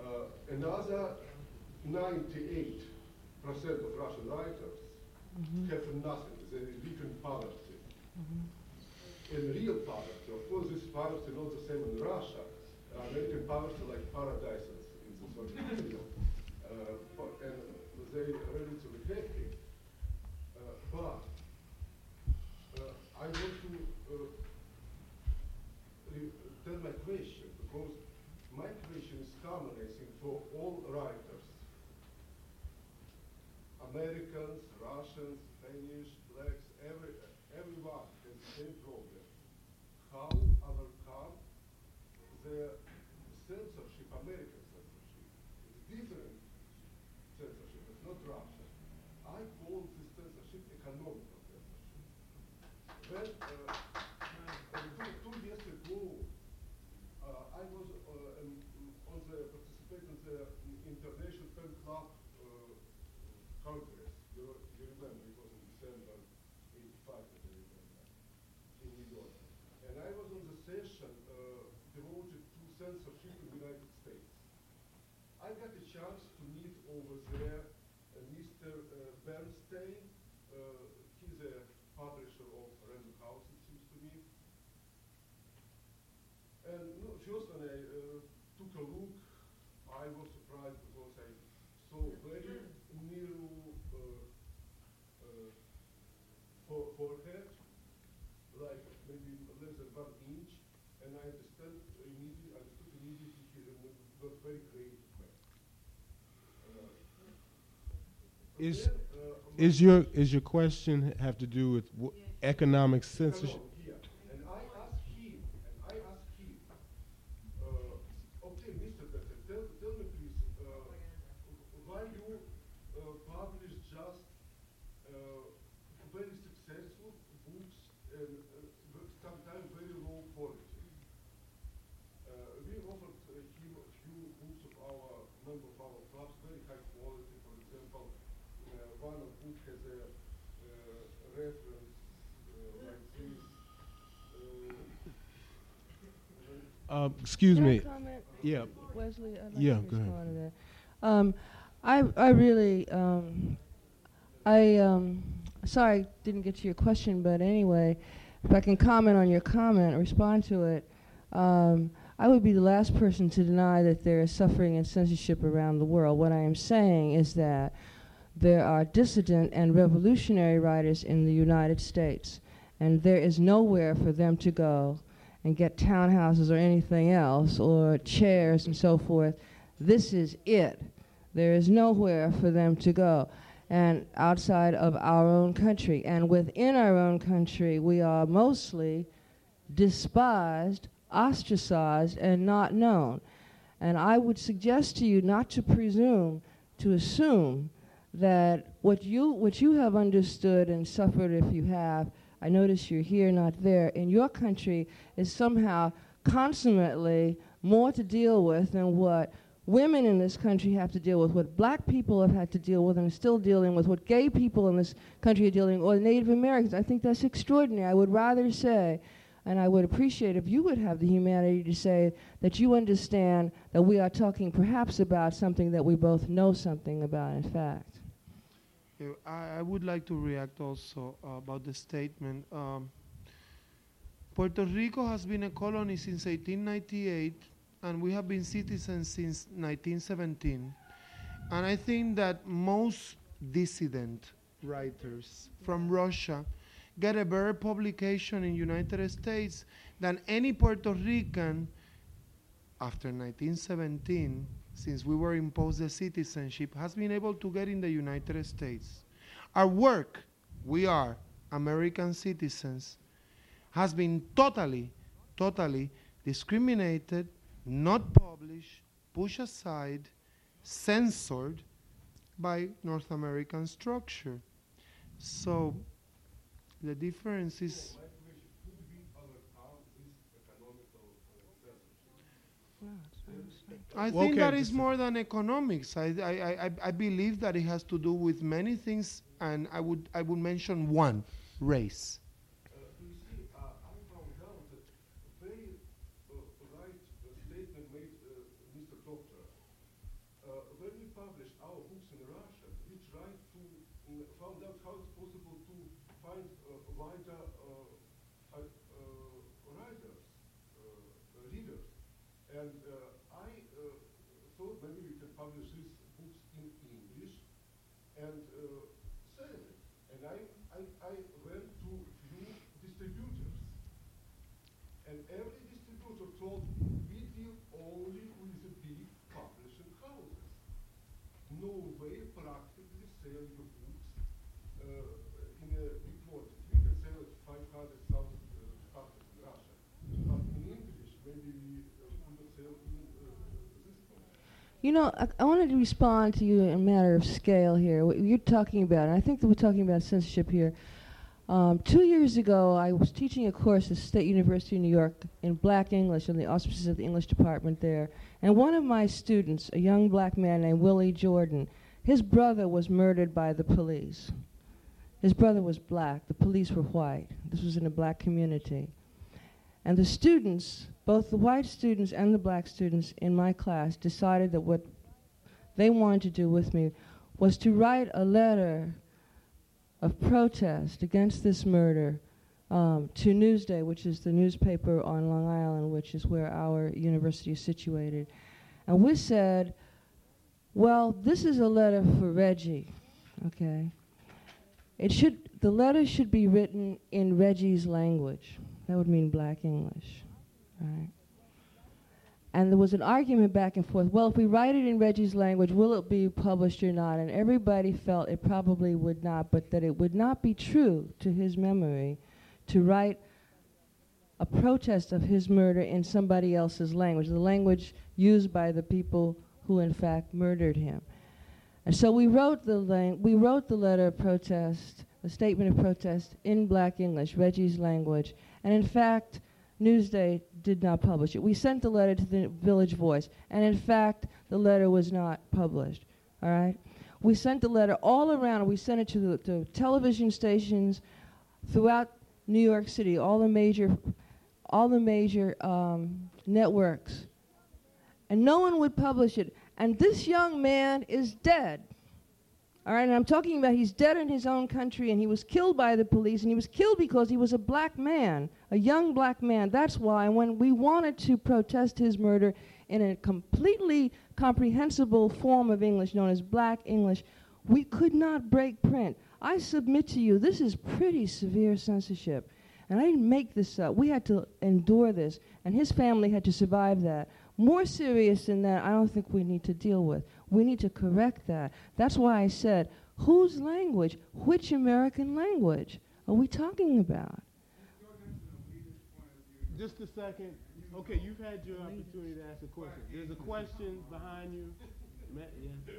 Uh, another 98% of Russian writers have nothing. They live in poverty. In real poverty, of course, this poverty is not the same in Russia. Uh, American poverty like paradises in the Soviet Union. Uh, and they are relatively happy. Uh, but I want to uh, tell my question because my question is common, I think, for all writers. Americans, Russians, Spanish, blacks, every, everyone has the same problem. How overcome the censorship, American censorship? It's different censorship, it's not Russian. I call this censorship economical censorship. When, uh, uh, two, two years ago, uh, I was uh, um, on the participating in the International Pen Club uh, Congress. You, you remember it was in December '85, as I remember, in New York. And I was on the session uh, devoted to censorship in the United States. I got a chance to meet over there uh, Mr. Uh, Bernstein. Uh, he's a publisher of Random House, it seems to me. And no, first when I uh, took a look, I was surprised because I saw very narrow uh, uh, for forehead, like maybe less than one inch, and I understand immediately, understood immediately he's a not very creative man. Uh, but Is- Is your, is your question have to do with w- economic censorship? Hello, here. And I asked him, and I asked him, uh, okay, Mr. Better, tell, tell me please, uh, why you uh, publish just uh, very successful books and uh, v- sometimes very low quality? Uh, we offered uh, him a few books of our member of our clubs, very high quality. For example, uh, one of book has a uh, reference uh, like this. Uh, excuse me. comment? Yeah. Wesley, I'd like Yeah, to go ahead. to that. Um, I, I really, um, I, um, sorry I didn't get to your question, but anyway, if I can comment on your comment, respond to it. Um, I would be the last person to deny that there is suffering and censorship around the world. What I am saying is that there are dissident and revolutionary writers in the United States, and there is nowhere for them to go and get townhouses or anything else, or chairs and so forth. This is it. There is nowhere for them to go. And outside of our own country, and within our own country, we are mostly despised, ostracized, and not known. And I would suggest to you not to presume to assume that what you, what you have understood and suffered, if you have, I notice you're here, not there, in your country is somehow consummately more to deal with than what women in this country have to deal with, what black people have had to deal with and are still dealing with, what gay people in this country are dealing with, or Native Americans. I think that's extraordinary. I would rather say and I would appreciate if you would have the humanity to say that you understand that we are talking perhaps about something that we both know something about, in fact. Yeah, I, I would like to react also uh, about the statement. Um, Puerto Rico has been a colony since 1898, and we have been citizens since 1917. And I think that most dissident writers from Russia get a better publication in United States than any Puerto Rican after 1917, since we were imposed the citizenship, has been able to get in the United States. Our work, we are American citizens, has been totally, totally discriminated, not published, pushed aside, censored by North American structure. So the difference is. I think okay, that is more than economics. I, I, I- I, I believe that it has to do with many things, and I would, I would mention one race. Uh, you see, uh, I found out that very uh, right statement made Mr. Doctor. When we published our books in Russia, we tried to mm, found out how it's possible to find wider writers, readers, and uh, I thought maybe publish these books in English and uh, sell it. And I, I, I went to few distributors. And every distributor told me, we deal only with the big publishing houses. No way practically sell your books uh, in a big quantity. We can sell it 500,000 uh, copies in Russia. But in English, maybe we uh, couldn't sell even uh, this quantity. You know, I, I wanted to respond to you in a matter of scale here. What you're talking about, and I think that we're talking about censorship here. Um, two years ago, I was teaching a course at State University of New York in black English in the auspices of the English department there. And one of my students, a young black man named Willie Jordan, his brother was murdered by the police. His brother was black, the police were white. This was in a black community. And the students, both the white students and the black students in my class, decided that what they wanted to do with me was to write a letter of protest against this murder um, to Newsday, which is the newspaper on Long Island, which is where our university is situated. And we said, well, this is a letter for Reggie, okay? It should, the letter should be written in Reggie's language. That would mean black English, right? And there was an argument back and forth. Well, if we write it in Reggie's language, will it be published or not? And everybody felt it probably would not, but that it would not be true to his memory to write a protest of his murder in somebody else's language, the language used by the people who in fact murdered him. And so we wrote the lang- we wrote the letter of protest, the statement of protest in black English, Reggie's language. And in fact, Newsday did not publish it. We sent the letter to the Village Voice, and in fact, the letter was not published. All right? We sent the letter all around. We sent it to the to television stations throughout New York City, all the major, all the major um, networks, and no one would publish it. And this young man is dead. All right, and I'm talking about he's dead in his own country and he was killed by the police and he was killed because he was a black man, a young black man. That's why when we wanted to protest his murder in a completely comprehensible form of English known as black English, we could not break print. I submit to you, this is pretty severe censorship. And I didn't make this up. We had to endure this, and his family had to survive that. More serious than that, I don't think we need to deal with. We need to correct that. That's why I said, whose language, which American language are we talking about? Just a second. Okay, you've had your opportunity to ask a question. There's a question behind you. Yeah.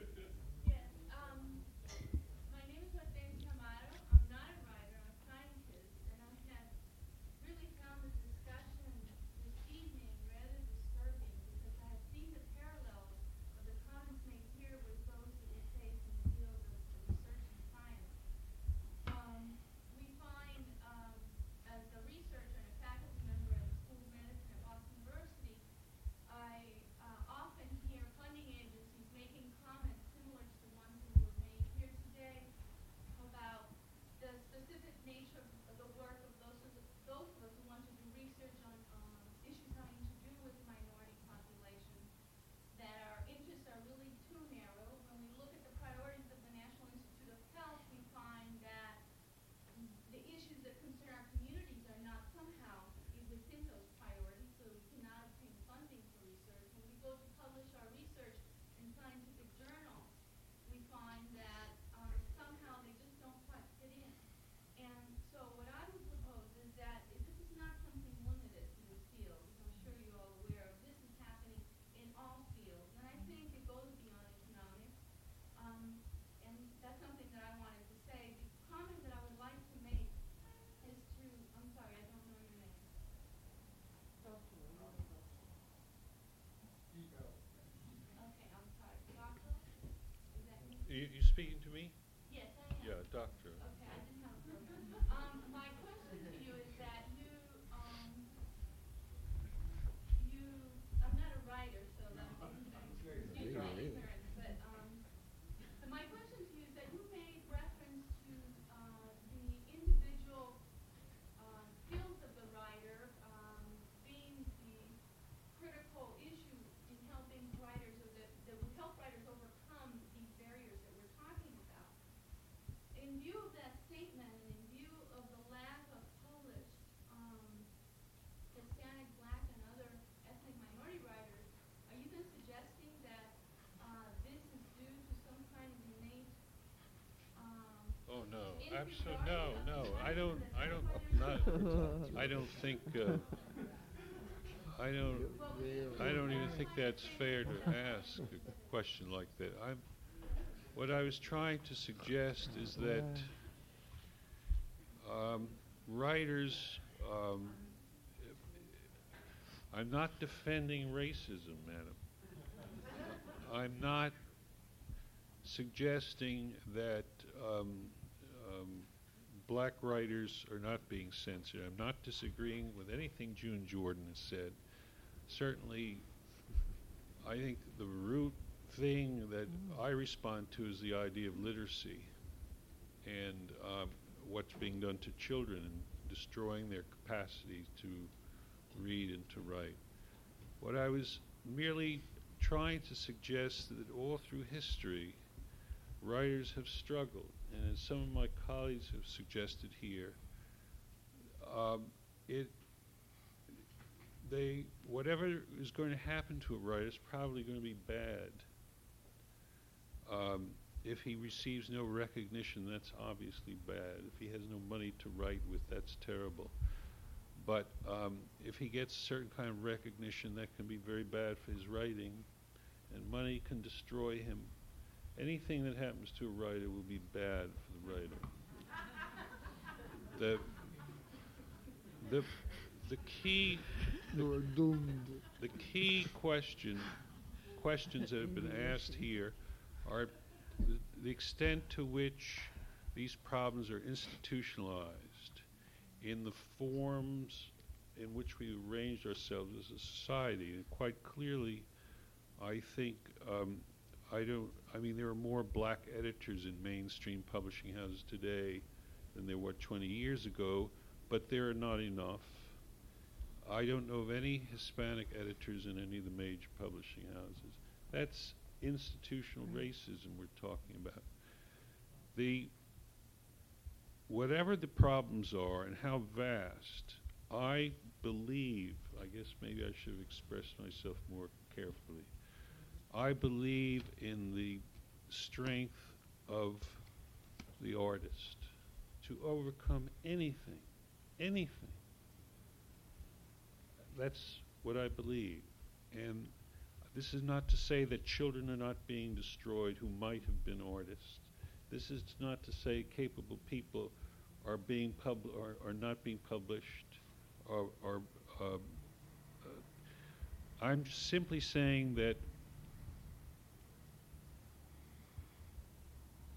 Absolutely, no, no, I don't, I don't, not, I don't think, uh, I don't, I don't even think that's fair to ask a question like that. I'm, what I was trying to suggest is that um, writers, um, I'm not defending racism, madam. I'm not suggesting that um, black writers are not being censored. I'm not disagreeing with anything June Jordan has said. Certainly, I think the root thing that I respond to is the idea of literacy and um, what's being done to children and destroying their capacity to read and to write. What I was merely trying to suggest that all through history, writers have struggled, and as some of my colleagues have suggested here, um, it they whatever is going to happen to a writer is probably going to be bad. Um, if he receives no recognition, that's obviously bad. If he has no money to write with, that's terrible. But um, if he gets a certain kind of recognition, that can be very bad for his writing, and money can destroy him. Anything that happens to a writer will be bad for the writer. the the the key You are doomed. the key question questions that have been asked here are the, the extent to which these problems are institutionalized in the forms in which we arranged ourselves as a society. And quite clearly, I think um, I don't. I mean, there are more black editors in mainstream publishing houses today than there were 20 years ago, but there are not enough. I don't know of any Hispanic editors in any of the major publishing houses. That's institutional mm. racism we're talking about. The whatever the problems are and how vast, I believe, I guess maybe I should have expressed myself more carefully. I believe in the strength of the artist to overcome anything, anything. That's what I believe. And this is not to say that children are not being destroyed who might have been artists. This is not to say capable people are being pub- are, are not being published or, or uh, uh, I'm simply saying that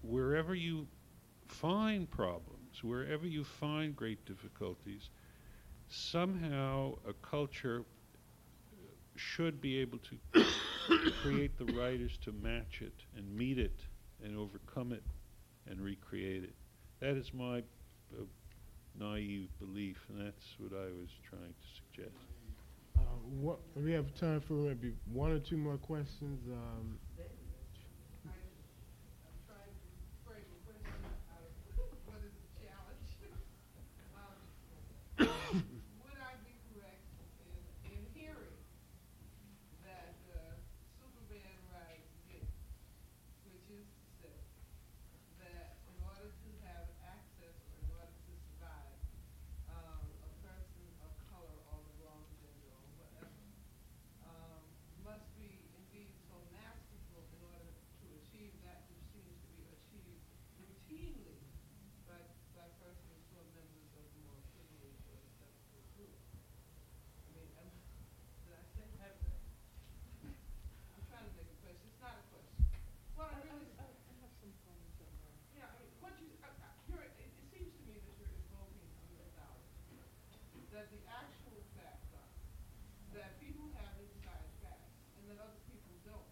wherever you find problems, wherever you find great difficulties, somehow a culture should be able to create the writers to match it and meet it and overcome it and recreate it. That is my uh, naive belief, and that's what I was trying to suggest. Uh, what, we have time for maybe one or two more questions. Um, Would I be correct in, in hearing that uh, Superman rides this, which is to say that in order to have access or in order to survive, um, a person of color or the wrong gender or whatever um, must be indeed so masterful in order to achieve that which seems to be achieved routinely by, by persons who are members of the more privileged or acceptable group. I mean, am, did I say that? I'm trying to make a question. It's not a question. Well, I really, I have some comments on that. yeah, I mean, what you, I, I, you're, it, it seems to me that you're invoking a mythology. That the actual facts are that people have inside facts and that other people don't.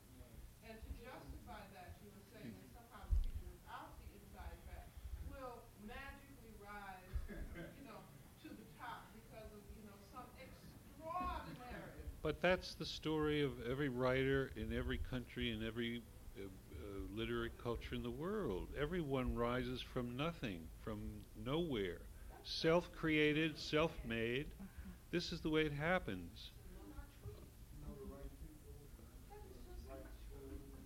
And to justify that, you were saying that somehow the people without the inside facts will magically rise, you know, to the top because of, you know, some extraordinary. But that's the story of every writer in every country in every uh, uh, literary culture in the world. Everyone rises from nothing, from nowhere, self-created, self-made. This is the way it happens.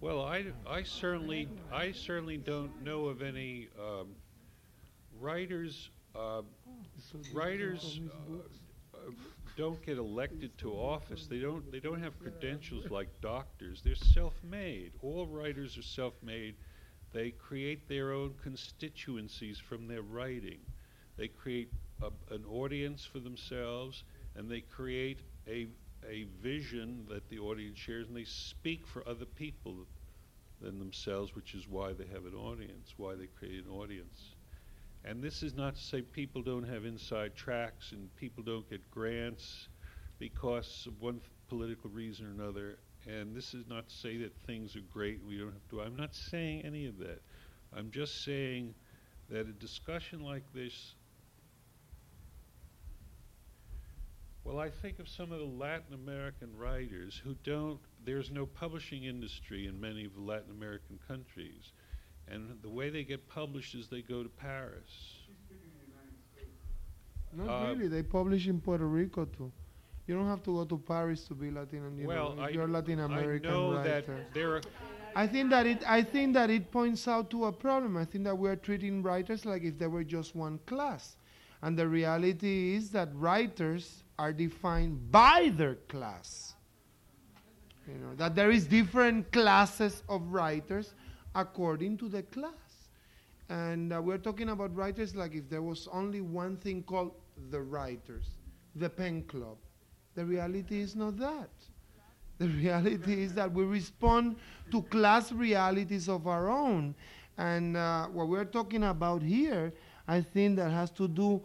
Well, I, I certainly I certainly don't know of any um, writers uh, writers uh, uh, don't get elected to office. They don't they don't have credentials like doctors. They're self-made. All writers are self-made. They create their own constituencies from their writing. They create a, an audience for themselves, and they create a a vision that the audience shares, and they speak for other people than themselves, which is why they have an audience, why they create an audience. And this is not to say people don't have inside tracks and people don't get grants because of one political reason or another. And this is not to say that things are great, we don't have to. I'm not saying any of that. I'm just saying that a discussion like this. Well, I think of some of the Latin American writers who don't, there's no publishing industry in many of the Latin American countries. And the way they get published is they go to Paris. Not Uh, really. They publish in Puerto Rico too. You don't have to go to Paris to be Latin. You well, know, I, you're a Latin American I know writer. that there are. I think that it. I think that it points out to a problem. I think that we're treating writers like if they were just one class, and the reality is that writers are defined by their class. You know that there is different classes of writers according to the class, and uh, we're talking about writers like if there was only one thing called the writers, the pen club. The reality is not that. The reality is that we respond to class realities of our own. And uh, what we're talking about here, I think that has to do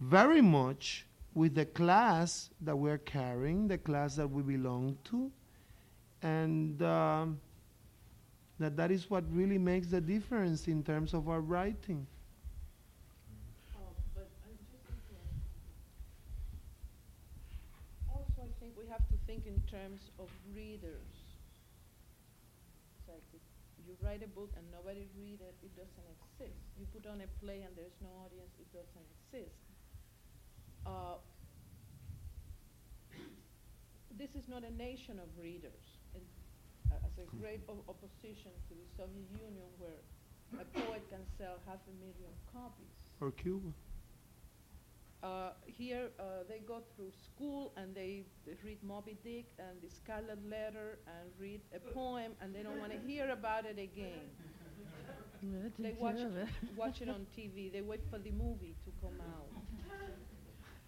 very much with the class that we're carrying, the class that we belong to. And um, that that is what really makes the difference in terms of our writing. Oh, we have to think in terms of readers. It's like you write a book and nobody read it, it doesn't exist. You put on a play and there's no audience, it doesn't exist. Uh, this is not a nation of readers. It, a great o- opposition to the Soviet Union, where a poet can sell half a million copies. Or Cuba. Uh, here, uh, they go through school and they, they read Moby Dick and the Scarlet Letter and read a poem and they don't want to hear about it again. They watch, it. watch it on TV. They wait for the movie to come out.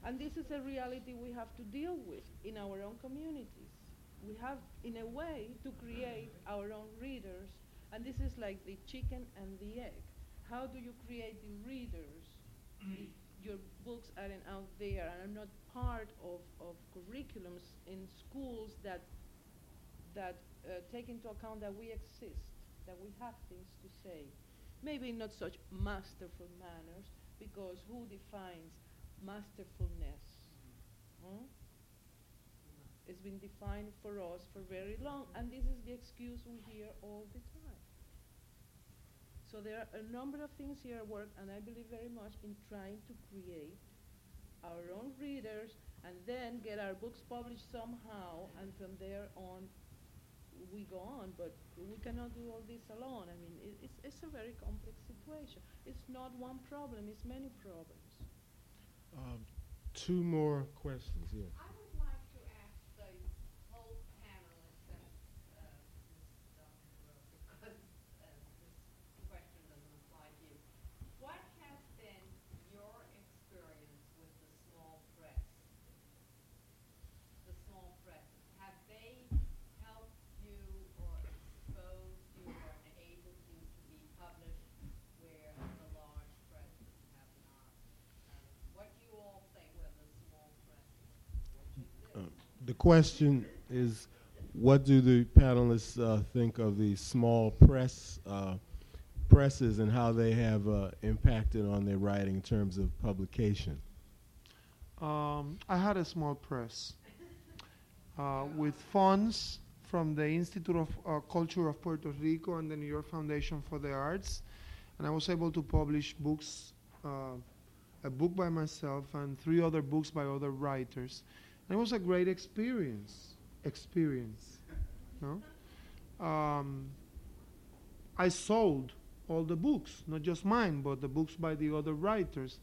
And this is a reality we have to deal with in our own communities. We have, in a way, to create our own readers. And this is like the chicken and the egg. How do you create the readers if your books aren't out there and are not part of, of curriculums in schools that, that uh, take into account that we exist, that we have things to say? maybe not such masterful manners, because who defines masterfulness? Hmm? It's been defined for us for very long, and this is the excuse we hear all the time. So there are a number of things here at work, and I believe very much in trying to create our own readers and then get our books published somehow, and from there on, we go on, but we cannot do all this alone. I mean, it, it's, it's a very complex situation. It's not one problem, it's many problems. Um, two more questions, yes. I would like to ask the whole panelists and, uh, Ms. Dunn, because, uh, this question doesn't apply to you. What has been your experience with the small press? The small presses, have they helped you or exposed you or enabled you to be published where the large presses have not? Um, What do you all think of the small presses, which exist? Uh, The question is, what do the panelists uh, think of the small press uh, presses and how they have uh, impacted on their writing in terms of publication? Um, I had a small press uh, with funds from the Institute of uh, Culture of Puerto Rico and the New York Foundation for the Arts, and I was able to publish books, uh, a book by myself and three other books by other writers, it was a great experience. Experience, no? Um, I sold all the books, not just mine, but the books by the other writers.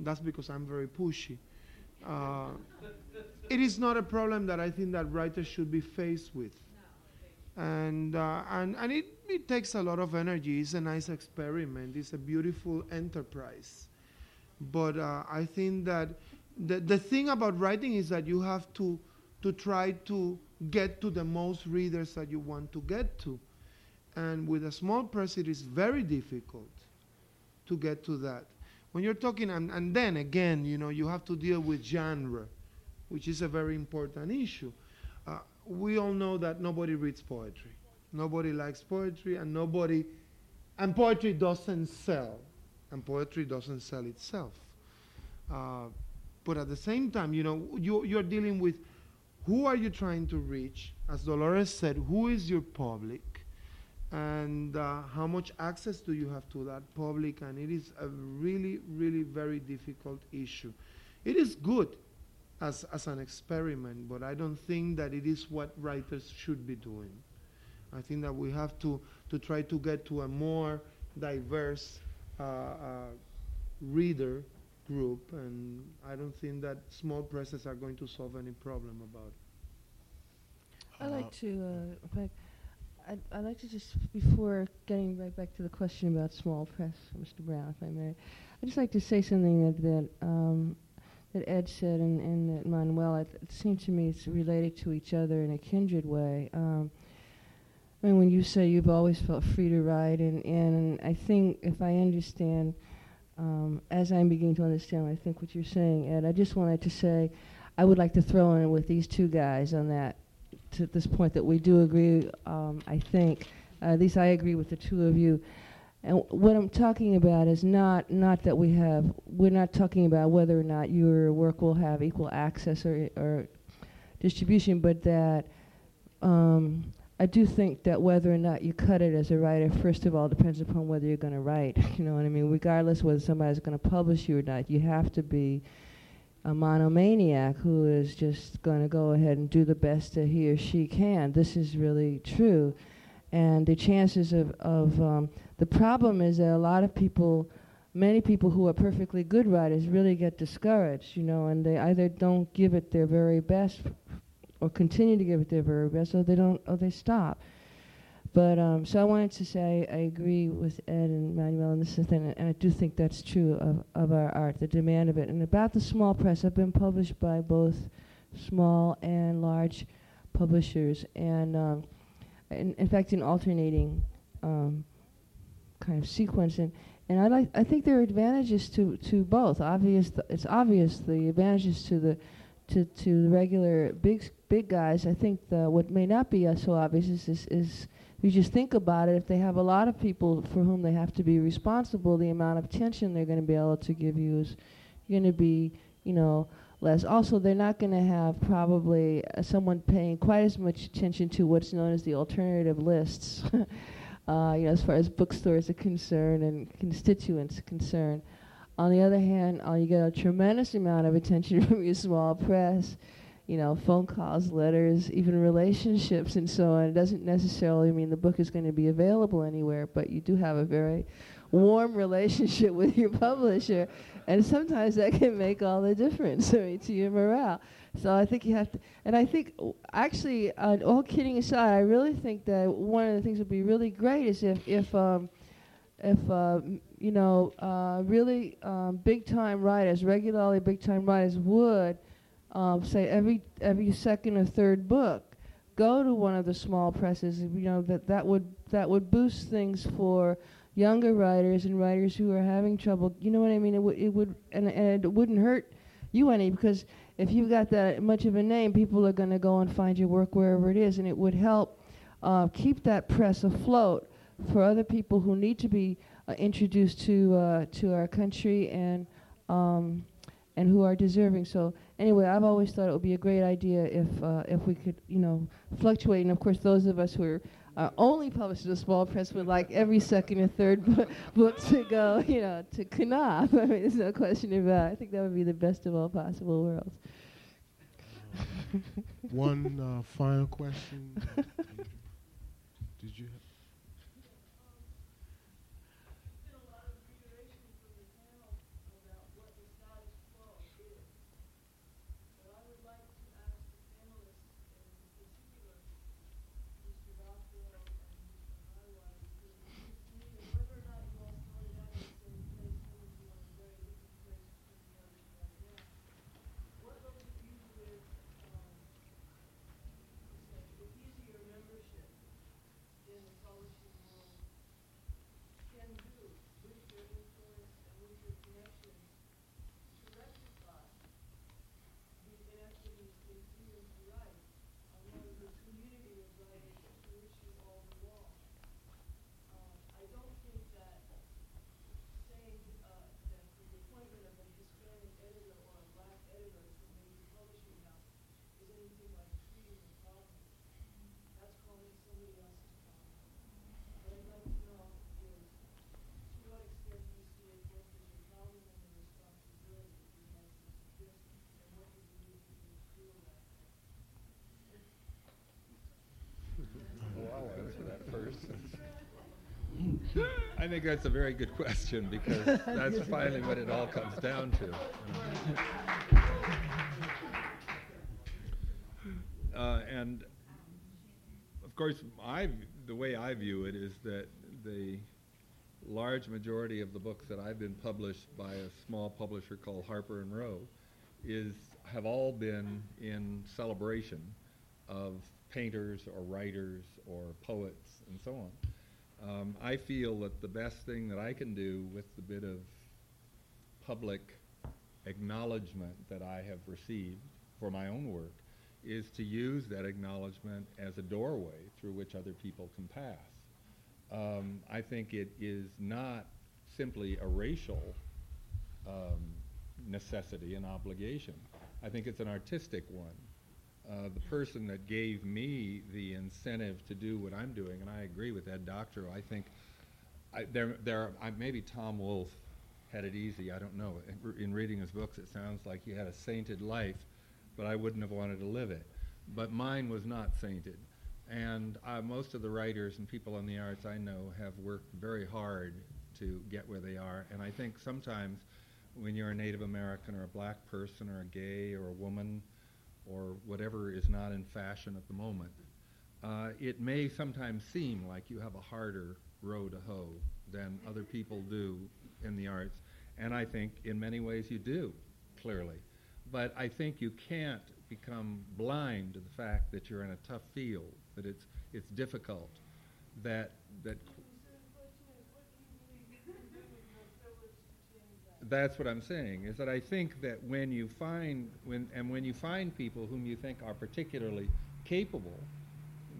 That's because I'm very pushy. Uh, it is not a problem that I think that writers should be faced with. And, uh, and, and it, it takes a lot of energy. It's a nice experiment. It's a beautiful enterprise. But uh, I think that the, the thing about writing is that you have to, to try to get to the most readers that you want to get to. And with a small press, it is very difficult to get to that. When you're talking, and, and then again, you know, you have to deal with genre, which is a very important issue. Uh, we all know that nobody reads poetry. Nobody likes poetry, and nobody, and poetry doesn't sell, and poetry doesn't sell itself. Uh, but at the same time, you know, you, you're dealing with who are you trying to reach? As Dolores said, who is your public? and uh, how much access do you have to that public and it is a really really very difficult issue it is good as, as an experiment but i don't think that it is what writers should be doing i think that we have to, to try to get to a more diverse uh, uh, reader group and i don't think that small presses are going to solve any problem about it I'd like to, uh, back, I'd, I'd like to just, before getting right back to the question about small press, Mr. Brown, if I may, I'd just like to say something that, that, um, that Ed said and, and that Manuel, it, it seemed to me it's related to each other in a kindred way. Um, I mean, when you say you've always felt free to write, and, and I think if I understand, um, as I'm beginning to understand, I think what you're saying, Ed, I just wanted to say, I would like to throw in with these two guys on that, to this point, that we do agree, um, I think, At least I agree with the two of you. And what I'm talking about is not not that we have. We're not talking about whether or not your work will have equal access or or distribution, but that um, I do think that whether or not you cut it as a writer, first of all, depends upon whether you're going to write. you know what I mean? Regardless whether somebody's going to publish you or not, you have to be a monomaniac who is just going to go ahead and do the best that he or she can. This is really true. And the chances of, of um, the problem is that a lot of people, many people who are perfectly good writers really get discouraged, you know, and they either don't give it their very best or continue to give it their very best or they don't, or they stop. But um, so I wanted to say I agree with Ed and Manuel on this thing, and I do think that's true of, of our art, the demand of it. And about the small press, I've been published by both small and large publishers, and um, in, in fact, in alternating um, kind of sequence. And, and I like I think there are advantages to, to both. Obvious, th- it's obvious the advantages to the to, to the regular big big guys. I think the, what may not be so obvious is, is, is you just think about it, if they have a lot of people for whom they have to be responsible, the amount of attention they're going to be able to give you is going to be, you know, less. Also, they're not going to have probably uh, someone paying quite as much attention to what's known as the alternative lists, uh, you know, as far as bookstores are concerned and constituents are concerned. On the other hand, uh, you get a tremendous amount of attention from your small press you know, phone calls, letters, even relationships and so on. It doesn't necessarily mean the book is going to be available anywhere, but you do have a very warm relationship with your publisher, and sometimes that can make all the difference I mean, to your morale. So I think you have to, and I think actually, uh, all kidding aside, I really think that one of the things that would be really great is if if um, if uh, you know uh, really um, big time writers, regularly big time writers would um, say every every second or third book, go to one of the small presses. You know that that would that would boost things for younger writers and writers who are having trouble. You know what I mean? It would it would and, and it wouldn't hurt you any because if you've got that much of a name, people are going to go and find your work wherever it is, and it would help uh, keep that press afloat for other people who need to be uh, introduced to uh, to our country and um, and who are deserving. So anyway, I've always thought it would be a great idea if uh, if we could, you know, fluctuate. And of course, those of us who are uh, only published in a small press would like every second or third bu- book to go, you know, to Knopf. I mean, there's no question about. it. I think that would be the best of all possible worlds. One uh, final question. I think that's a very good question because that's finally what it all comes down to. Uh, and of course, I, the way I view it is that the large majority of the books that I've been published by a small publisher called Harper and Row is have all been in celebration of painters or writers or poets and so on. Um, I feel that the best thing that I can do with the bit of public acknowledgement that I have received for my own work is to use that acknowledgement as a doorway through which other people can pass. Um, I think it is not simply a racial um, necessity and obligation. I think it's an artistic one. Uh, the person that gave me the incentive to do what I'm doing, and I agree with Ed Doctorow, I think I, there, there, I, maybe Tom Wolfe had it easy. I don't know. In, in reading his books, it sounds like he had a sainted life, but I wouldn't have wanted to live it. But mine was not sainted. And uh, most of the writers and people in the arts I know have worked very hard to get where they are. And I think sometimes when you're a Native American or a black person or a gay or a woman or whatever is not in fashion at the moment, uh, it may sometimes seem like you have a harder row to hoe than other people do in the arts. And I think in many ways you do, clearly. But I think you can't become blind to the fact that you're in a tough field, that it's, it's difficult, that, that that's what I'm saying, is that I think that when you find, when, and when you find people whom you think are particularly capable,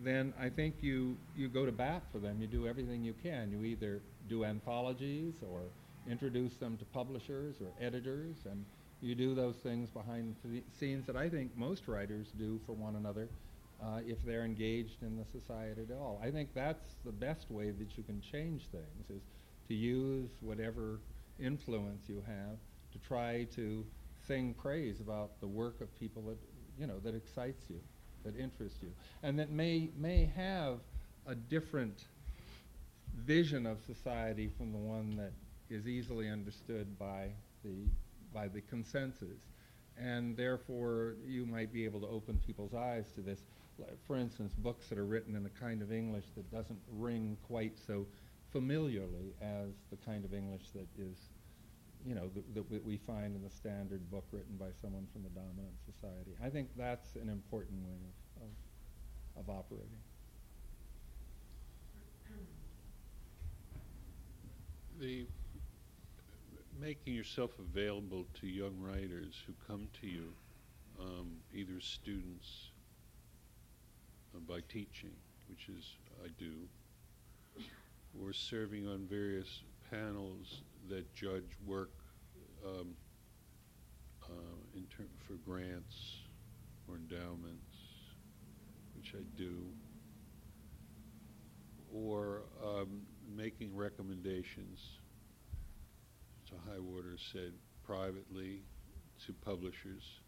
then I think you, you go to bat for them. You do everything you can. You either do anthologies or introduce them to publishers or editors, and you do those things behind the scenes that I think most writers do for one another uh, if they're engaged in the society at all. I think that's the best way that you can change things, is to use whatever influence you have to try to sing praise about the work of people that, you know, that excites you that interests you, and that may may have a different vision of society from the one that is easily understood by the by the consensus, and therefore you might be able to open people's eyes to this. For instance, books that are written in a kind of English that doesn't ring quite so familiarly as the kind of English that is you know, that we find in the standard book written by someone from the dominant society. I think that's an important way of, of, of operating. The making yourself available to young writers who come to you, um, either students uh, by teaching, which is I do, or serving on various panels that judge work um, uh, in term for grants or endowments, which I do, or um, making recommendations, to Highwater said, privately to publishers.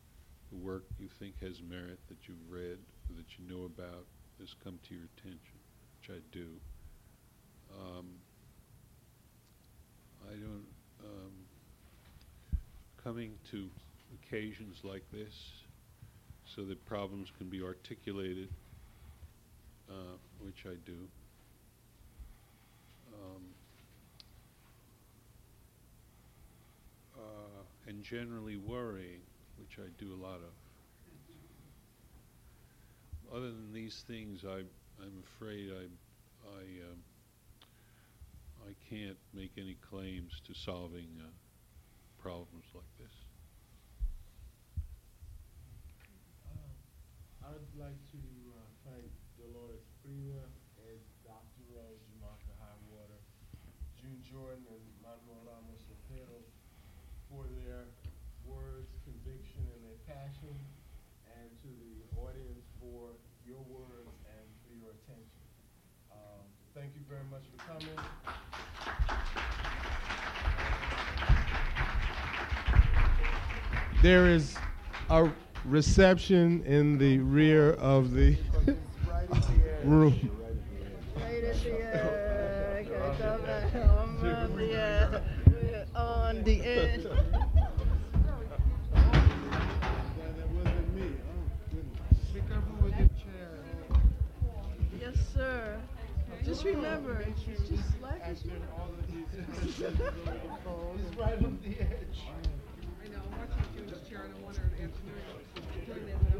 The work you think has merit that you've read or that you know about has come to your attention, which I do. Um, I don't, um, coming to occasions like this so that problems can be articulated, uh, which I do. Um, uh, and generally worrying, which I do a lot of. Other than these things, I, I'm afraid I, I um, I can't make any claims to solving uh, problems like this. Um, I'd like to uh, thank Dolores Prida and Dr. Rose Jamake Highwater, June Jordan, and Manuel Ramos Otero for their words, conviction, and their passion, and to the audience for your words and for your attention. Um, thank you very much for coming. There is a reception in the rear of the room. Right the edge, on the edge. Yes, sir. Just remember, it's just life is It's right on the edge. I know, I'm watching Judith Chair, and I